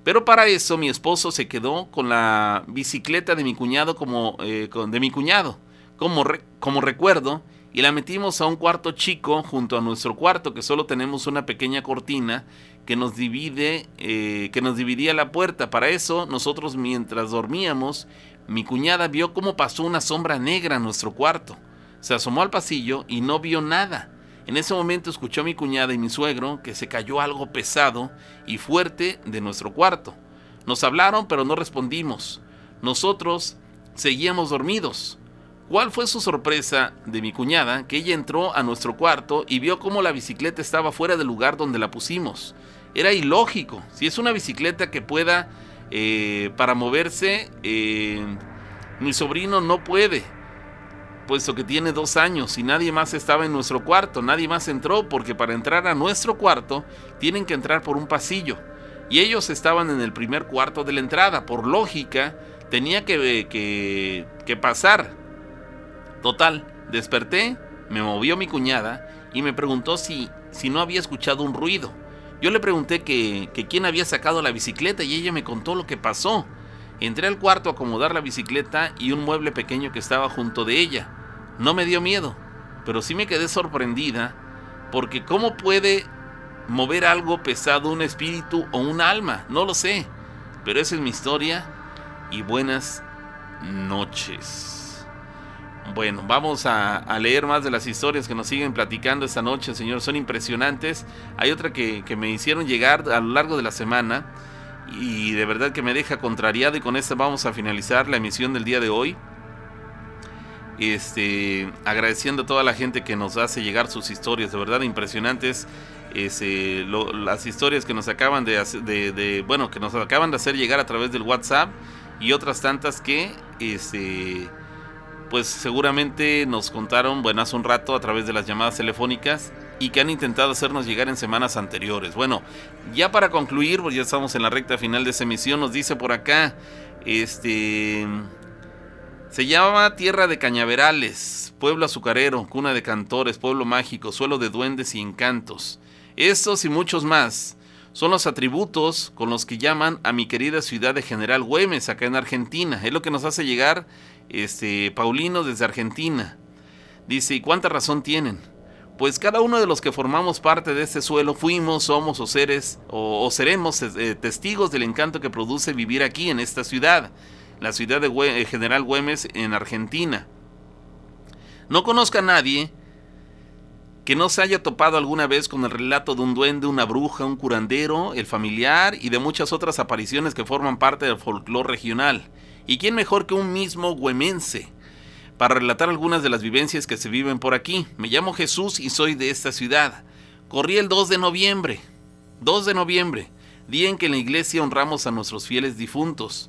Speaker 2: Pero para eso mi esposo se quedó con la bicicleta de mi cuñado como eh, de mi cuñado como, como recuerdo y la metimos a un cuarto chico junto a nuestro cuarto que solo tenemos una pequeña cortina que nos divide eh, que nos dividía la puerta. Para eso nosotros mientras dormíamos mi cuñada vio cómo pasó una sombra negra en nuestro cuarto. Se asomó al pasillo y no vio nada. En ese momento escuchó a mi cuñada y mi suegro que se cayó algo pesado y fuerte de nuestro cuarto. Nos hablaron pero no respondimos. Nosotros seguíamos dormidos ¿Cuál fue su sorpresa de mi cuñada? Que ella entró a nuestro cuarto y vio cómo la bicicleta estaba fuera del lugar donde la pusimos. Era ilógico. Si es una bicicleta que pueda eh, para moverse, eh, mi sobrino no puede, puesto que tiene dos años y nadie más estaba en nuestro cuarto, nadie más entró, porque para entrar a nuestro cuarto tienen que entrar por un pasillo. Y ellos estaban en el primer cuarto de la entrada. Por lógica, tenía que, que, que pasar Total, desperté, me movió mi cuñada y me preguntó si, si no había escuchado un ruido. Yo le pregunté que, que quién había sacado la bicicleta y ella me contó lo que pasó. Entré al cuarto a acomodar la bicicleta y un mueble pequeño que estaba junto de ella. No me dio miedo, pero sí me quedé sorprendida porque ¿cómo puede mover algo pesado un espíritu o un alma? No lo sé, pero esa es mi historia y buenas noches. Bueno, vamos a, leer más de las historias que nos siguen platicando esta noche, señor. Son impresionantes. Hay otra que, me hicieron llegar a lo largo de la semana y de verdad que me deja contrariado y con esta vamos a finalizar la emisión del día de hoy. Este, agradeciendo a toda la gente que nos hace llegar sus historias, de verdad impresionantes. Este, las historias que nos acaban de, de, bueno, que nos acaban de hacer llegar a través del WhatsApp y otras tantas que, este, pues seguramente nos contaron, bueno, hace un rato a través de las llamadas telefónicas y que han intentado hacernos llegar en semanas anteriores. Bueno, ya para concluir, pues ya estamos en la recta final de esa emisión, nos dice por acá, este... Se llama Tierra de Cañaverales, pueblo azucarero, cuna de cantores, pueblo mágico, suelo de duendes y encantos. Estos y muchos más son los atributos con los que llaman a mi querida ciudad de General Güemes, acá en Argentina. Es lo que nos hace llegar este, Paulino desde Argentina. Dice, ¿y cuánta razón tienen? Pues cada uno de los que formamos parte de este suelo fuimos, somos o seres o, seremos eh, testigos del encanto que produce vivir aquí en esta ciudad, la ciudad de eh, General Güemes en Argentina. No conozca a nadie que no se haya topado alguna vez con el relato de un duende, una bruja, un curandero, el familiar y de muchas otras apariciones que forman parte del folclore regional. ¿Y quién mejor que un mismo huemense? Para relatar algunas de las vivencias que se viven por aquí. Me llamo Jesús y soy de esta ciudad. Corrí el 2 de noviembre. 2 de noviembre, día en que en la iglesia honramos a nuestros fieles difuntos.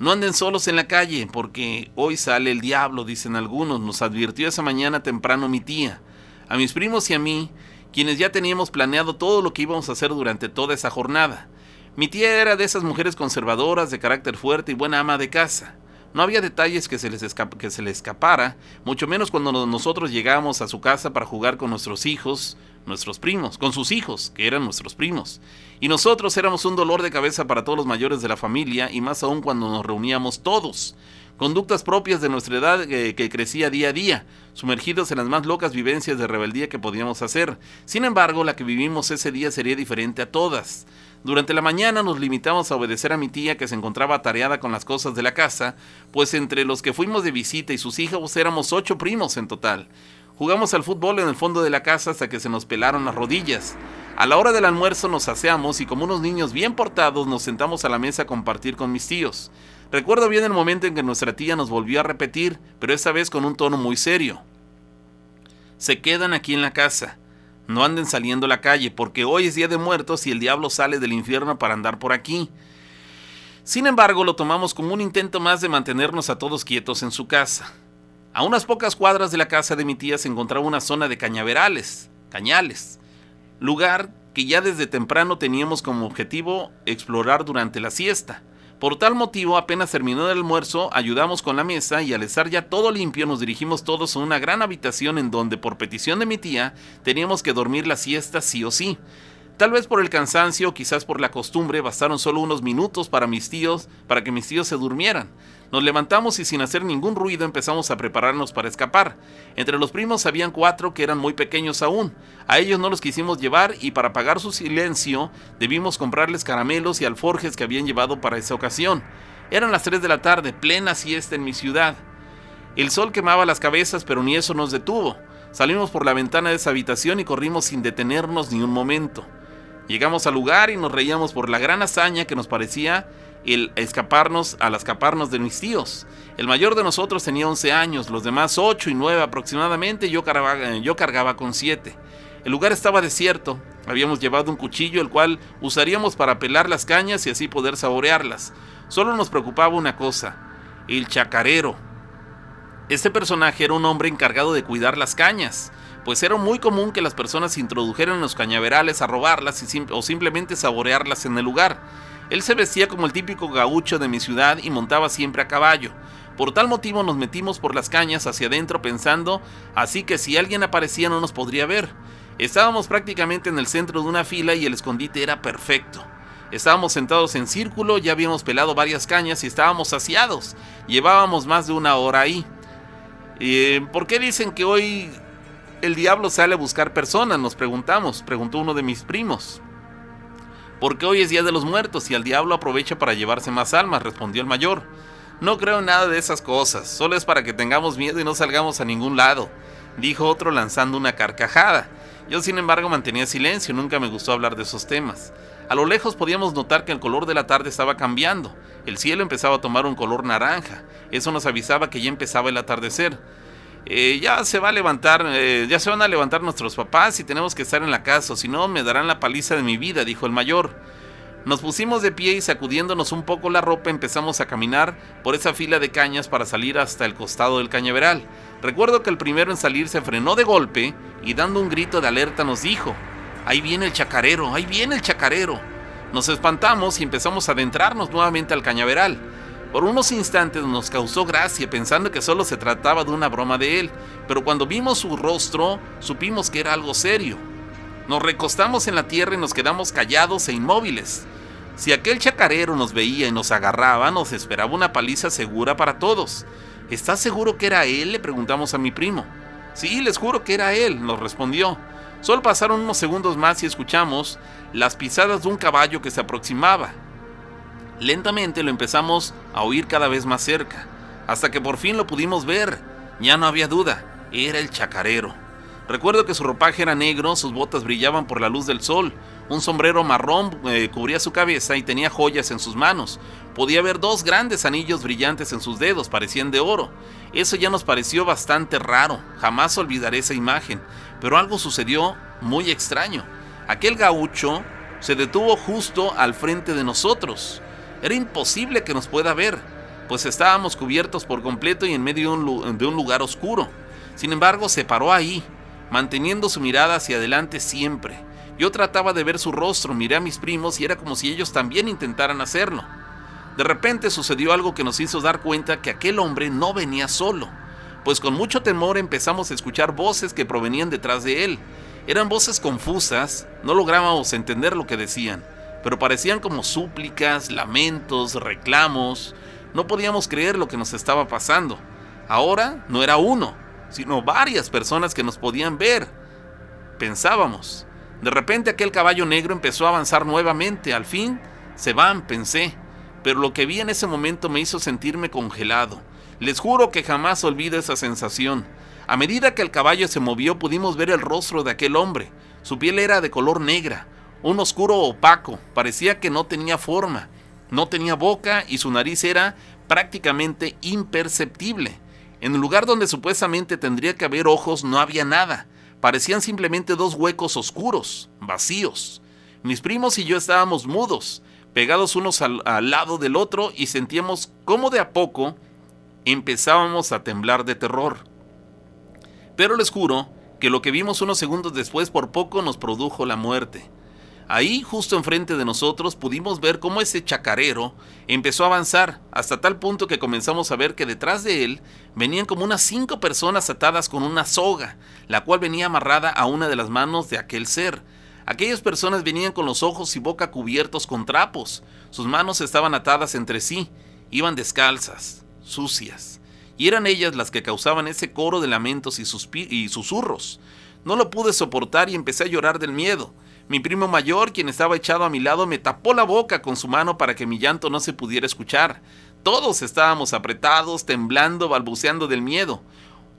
Speaker 2: No anden solos en la calle, porque hoy sale el diablo, dicen algunos, nos advirtió esa mañana temprano mi tía a mis primos y a mí, quienes ya teníamos planeado todo lo que íbamos a hacer durante toda esa jornada. Mi tía era de esas mujeres conservadoras, de carácter fuerte y buena ama de casa. No había detalles que se, les que se le escapara, mucho menos cuando nosotros llegábamos a su casa para jugar con nuestros hijos, nuestros primos, con sus hijos, que eran nuestros primos. Y nosotros éramos un dolor de cabeza para todos los mayores de la familia, y más aún cuando nos reuníamos todos conductas propias de nuestra edad eh, que crecía día a día, sumergidos en las más locas vivencias de rebeldía que podíamos hacer. Sin embargo, la que vivimos ese día sería diferente a todas. Durante la mañana nos limitamos a obedecer a mi tía que se encontraba atareada con las cosas de la casa, pues entre los que fuimos de visita y sus hijos éramos ocho primos en total. Jugamos al fútbol en el fondo de la casa hasta que se nos pelaron las rodillas. A la hora del almuerzo nos aseamos y como unos niños bien portados nos sentamos a la mesa a compartir con mis tíos. Recuerdo bien el momento en que nuestra tía nos volvió a repetir, pero esta vez con un tono muy serio. Se quedan aquí en la casa. No anden saliendo a la calle, porque hoy es día de muertos y el diablo sale del infierno para andar por aquí. Sin embargo, lo tomamos como un intento más de mantenernos a todos quietos en su casa. A unas pocas cuadras de la casa de mi tía se encontraba una zona de cañaverales, cañales, lugar que ya desde temprano teníamos como objetivo explorar durante la siesta. Por tal motivo, apenas terminó el almuerzo, ayudamos con la mesa y al estar ya todo limpio nos dirigimos todos a una gran habitación en donde por petición de mi tía teníamos que dormir la siesta sí o sí. Tal vez por el cansancio, quizás por la costumbre, bastaron solo unos minutos para mis tíos, para que mis tíos se durmieran. Nos levantamos y sin hacer ningún ruido empezamos a prepararnos para escapar. Entre los primos habían cuatro que eran muy pequeños aún. A ellos no los quisimos llevar y para pagar su silencio debimos comprarles caramelos y alforjes que habían llevado para esa ocasión. Eran las 3 de la tarde, plena siesta en mi ciudad. El sol quemaba las cabezas, pero ni eso nos detuvo. Salimos por la ventana de esa habitación y corrimos sin detenernos ni un momento. Llegamos al lugar y nos reíamos por la gran hazaña que nos parecía el escaparnos, al escaparnos de mis tíos. El mayor de nosotros tenía 11 años, los demás 8 y 9 aproximadamente, yo cargaba, yo cargaba con 7. El lugar estaba desierto, habíamos llevado un cuchillo el cual usaríamos para pelar las cañas y así poder saborearlas. Solo nos preocupaba una cosa, el chacarero. Este personaje era un hombre encargado de cuidar las cañas, pues era muy común que las personas introdujeran los cañaverales a robarlas o simplemente saborearlas en el lugar. Él se vestía como el típico gaucho de mi ciudad y montaba siempre a caballo. Por tal motivo nos metimos por las cañas hacia adentro pensando así que si alguien aparecía no nos podría ver. Estábamos prácticamente en el centro de una fila y el escondite era perfecto. Estábamos sentados en círculo, ya habíamos pelado varias cañas y estábamos saciados. Llevábamos más de una hora ahí. Eh, ¿Por qué dicen que hoy el diablo sale a buscar personas? Nos preguntamos, preguntó uno de mis primos. Porque hoy es Día de los Muertos y el diablo aprovecha para llevarse más almas, respondió el mayor. No creo en nada de esas cosas, solo es para que tengamos miedo y no salgamos a ningún lado, dijo otro lanzando una carcajada. Yo sin embargo mantenía silencio, nunca me gustó hablar de esos temas. A lo lejos podíamos notar que el color de la tarde estaba cambiando, el cielo empezaba a tomar un color naranja, eso nos avisaba que ya empezaba el atardecer. Eh, ya se va a levantar, eh, ya se van a levantar nuestros papás y tenemos que estar en la casa, o si no me darán la paliza de mi vida, dijo el mayor. Nos pusimos de pie y sacudiéndonos un poco la ropa empezamos a caminar por esa fila de cañas para salir hasta el costado del cañaveral. Recuerdo que el primero en salir se frenó de golpe y dando un grito de alerta nos dijo, ahí viene el chacarero, ahí viene el chacarero. Nos espantamos y empezamos a adentrarnos nuevamente al cañaveral. Por unos instantes nos causó gracia pensando que solo se trataba de una broma de él, pero cuando vimos su rostro supimos que era algo serio. Nos recostamos en la tierra y nos quedamos callados e inmóviles. Si aquel chacarero nos veía y nos agarraba, nos esperaba una paliza segura para todos. ¿Estás seguro que era él? le preguntamos a mi primo. Sí, les juro que era él, nos respondió. Solo pasaron unos segundos más y escuchamos las pisadas de un caballo que se aproximaba. Lentamente lo empezamos a oír cada vez más cerca, hasta que por fin lo pudimos ver. Ya no había duda, era el chacarero. Recuerdo que su ropaje era negro, sus botas brillaban por la luz del sol, un sombrero marrón eh, cubría su cabeza y tenía joyas en sus manos. Podía ver dos grandes anillos brillantes en sus dedos, parecían de oro. Eso ya nos pareció bastante raro, jamás olvidaré esa imagen, pero algo sucedió muy extraño. Aquel gaucho se detuvo justo al frente de nosotros. Era imposible que nos pueda ver, pues estábamos cubiertos por completo y en medio de un lugar oscuro. Sin embargo, se paró ahí, manteniendo su mirada hacia adelante siempre. Yo trataba de ver su rostro, miré a mis primos y era como si ellos también intentaran hacerlo. De repente sucedió algo que nos hizo dar cuenta que aquel hombre no venía solo, pues con mucho temor empezamos a escuchar voces que provenían detrás de él. Eran voces confusas, no lográbamos entender lo que decían, pero parecían como súplicas, lamentos, reclamos. No podíamos creer lo que nos estaba pasando. Ahora no era uno, sino varias personas que nos podían ver. Pensábamos. De repente aquel caballo negro empezó a avanzar nuevamente. Al fin, se van, pensé. Pero lo que vi en ese momento me hizo sentirme congelado. Les juro que jamás olvido esa sensación. A medida que el caballo se movió pudimos ver el rostro de aquel hombre. Su piel era de color negra, un oscuro opaco, parecía que no tenía forma, no tenía boca y su nariz era prácticamente imperceptible. En el lugar donde supuestamente tendría que haber ojos no había nada. Parecían simplemente dos huecos oscuros, vacíos. Mis primos y yo estábamos mudos, pegados unos al, lado del otro y sentíamos cómo de a poco empezábamos a temblar de terror. Pero les juro que lo que vimos unos segundos después por poco nos produjo la muerte. Ahí, justo enfrente de nosotros, pudimos ver cómo ese chacarero empezó a avanzar, hasta tal punto que comenzamos a ver que detrás de él venían como unas cinco personas atadas con una soga, la cual venía amarrada a una de las manos de aquel ser. Aquellas personas venían con los ojos y boca cubiertos con trapos, sus manos estaban atadas entre sí, iban descalzas, sucias, y eran ellas las que causaban ese coro de lamentos y, y susurros. No lo pude soportar y empecé a llorar del miedo. Mi primo mayor, quien estaba echado a mi lado, me tapó la boca con su mano para que mi llanto no se pudiera escuchar. Todos estábamos apretados, temblando, balbuceando del miedo.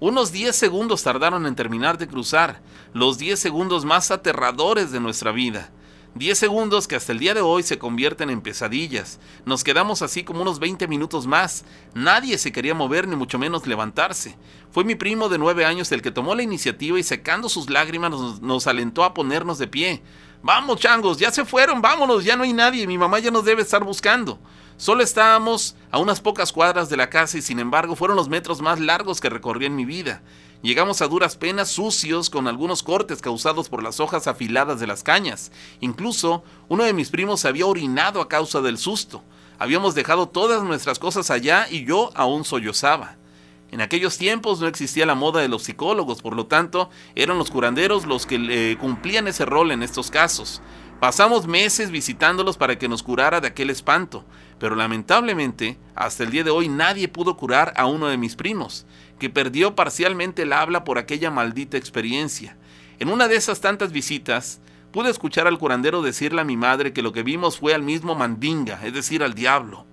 Speaker 2: Unos 10 segundos tardaron en terminar de cruzar, los 10 segundos más aterradores de nuestra vida. 10 segundos que hasta el día de hoy se convierten en pesadillas. Nos quedamos así como unos 20 minutos más. Nadie se quería mover ni mucho menos levantarse. Fue mi primo de 9 años el que tomó la iniciativa y secando sus lágrimas nos, nos, alentó a ponernos de pie. Vamos, changos, ya se fueron, vámonos, ya no hay nadie, mi mamá ya nos debe estar buscando. Solo estábamos a unas pocas cuadras de la casa y sin embargo fueron los metros más largos que recorrí en mi vida. Llegamos a duras penas sucios con algunos cortes causados por las hojas afiladas de las cañas. Incluso uno de mis primos se había orinado a causa del susto. Habíamos dejado todas nuestras cosas allá y yo aún sollozaba. En aquellos tiempos no existía la moda de los psicólogos, por lo tanto eran los curanderos los que le cumplían ese rol en estos casos. Pasamos meses visitándolos para que nos curara de aquel espanto, pero lamentablemente hasta el día de hoy nadie pudo curar a uno de mis primos, que perdió parcialmente el habla por aquella maldita experiencia. En una de esas tantas visitas, pude escuchar al curandero decirle a mi madre que lo que vimos fue al mismo mandinga, es decir, al diablo,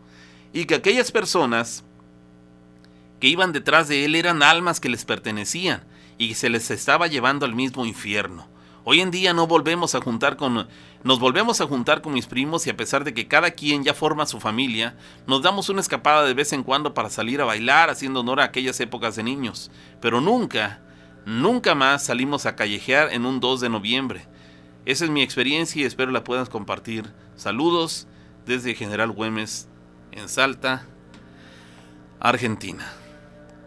Speaker 2: y que aquellas personas que iban detrás de él eran almas que les pertenecían y que se les estaba llevando al mismo infierno. Hoy en día no volvemos a juntar con nos volvemos a juntar con mis primos y a pesar de que cada quien ya forma su familia, nos damos una escapada de vez en cuando para salir a bailar haciendo honor a aquellas épocas de niños, pero nunca, nunca más salimos a callejear en un 2 de noviembre. Esa es mi experiencia y espero la puedas compartir. Saludos desde General Güemes en Salta, Argentina.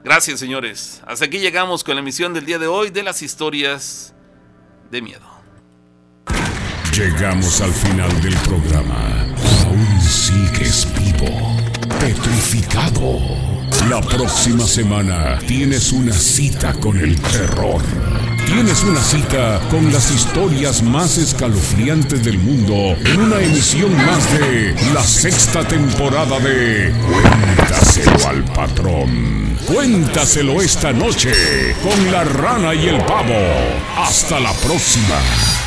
Speaker 2: Gracias señores. Hasta aquí llegamos con la emisión del día de hoy de las historias de miedo.
Speaker 1: Llegamos al final del programa. Aún sigues vivo, petrificado. La próxima semana tienes una cita con el terror. Tienes una cita con las historias más escalofriantes del mundo en una emisión más de la sexta temporada de Cuéntaselo al patrón. Cuéntaselo esta noche con la rana y el pavo. Hasta la próxima.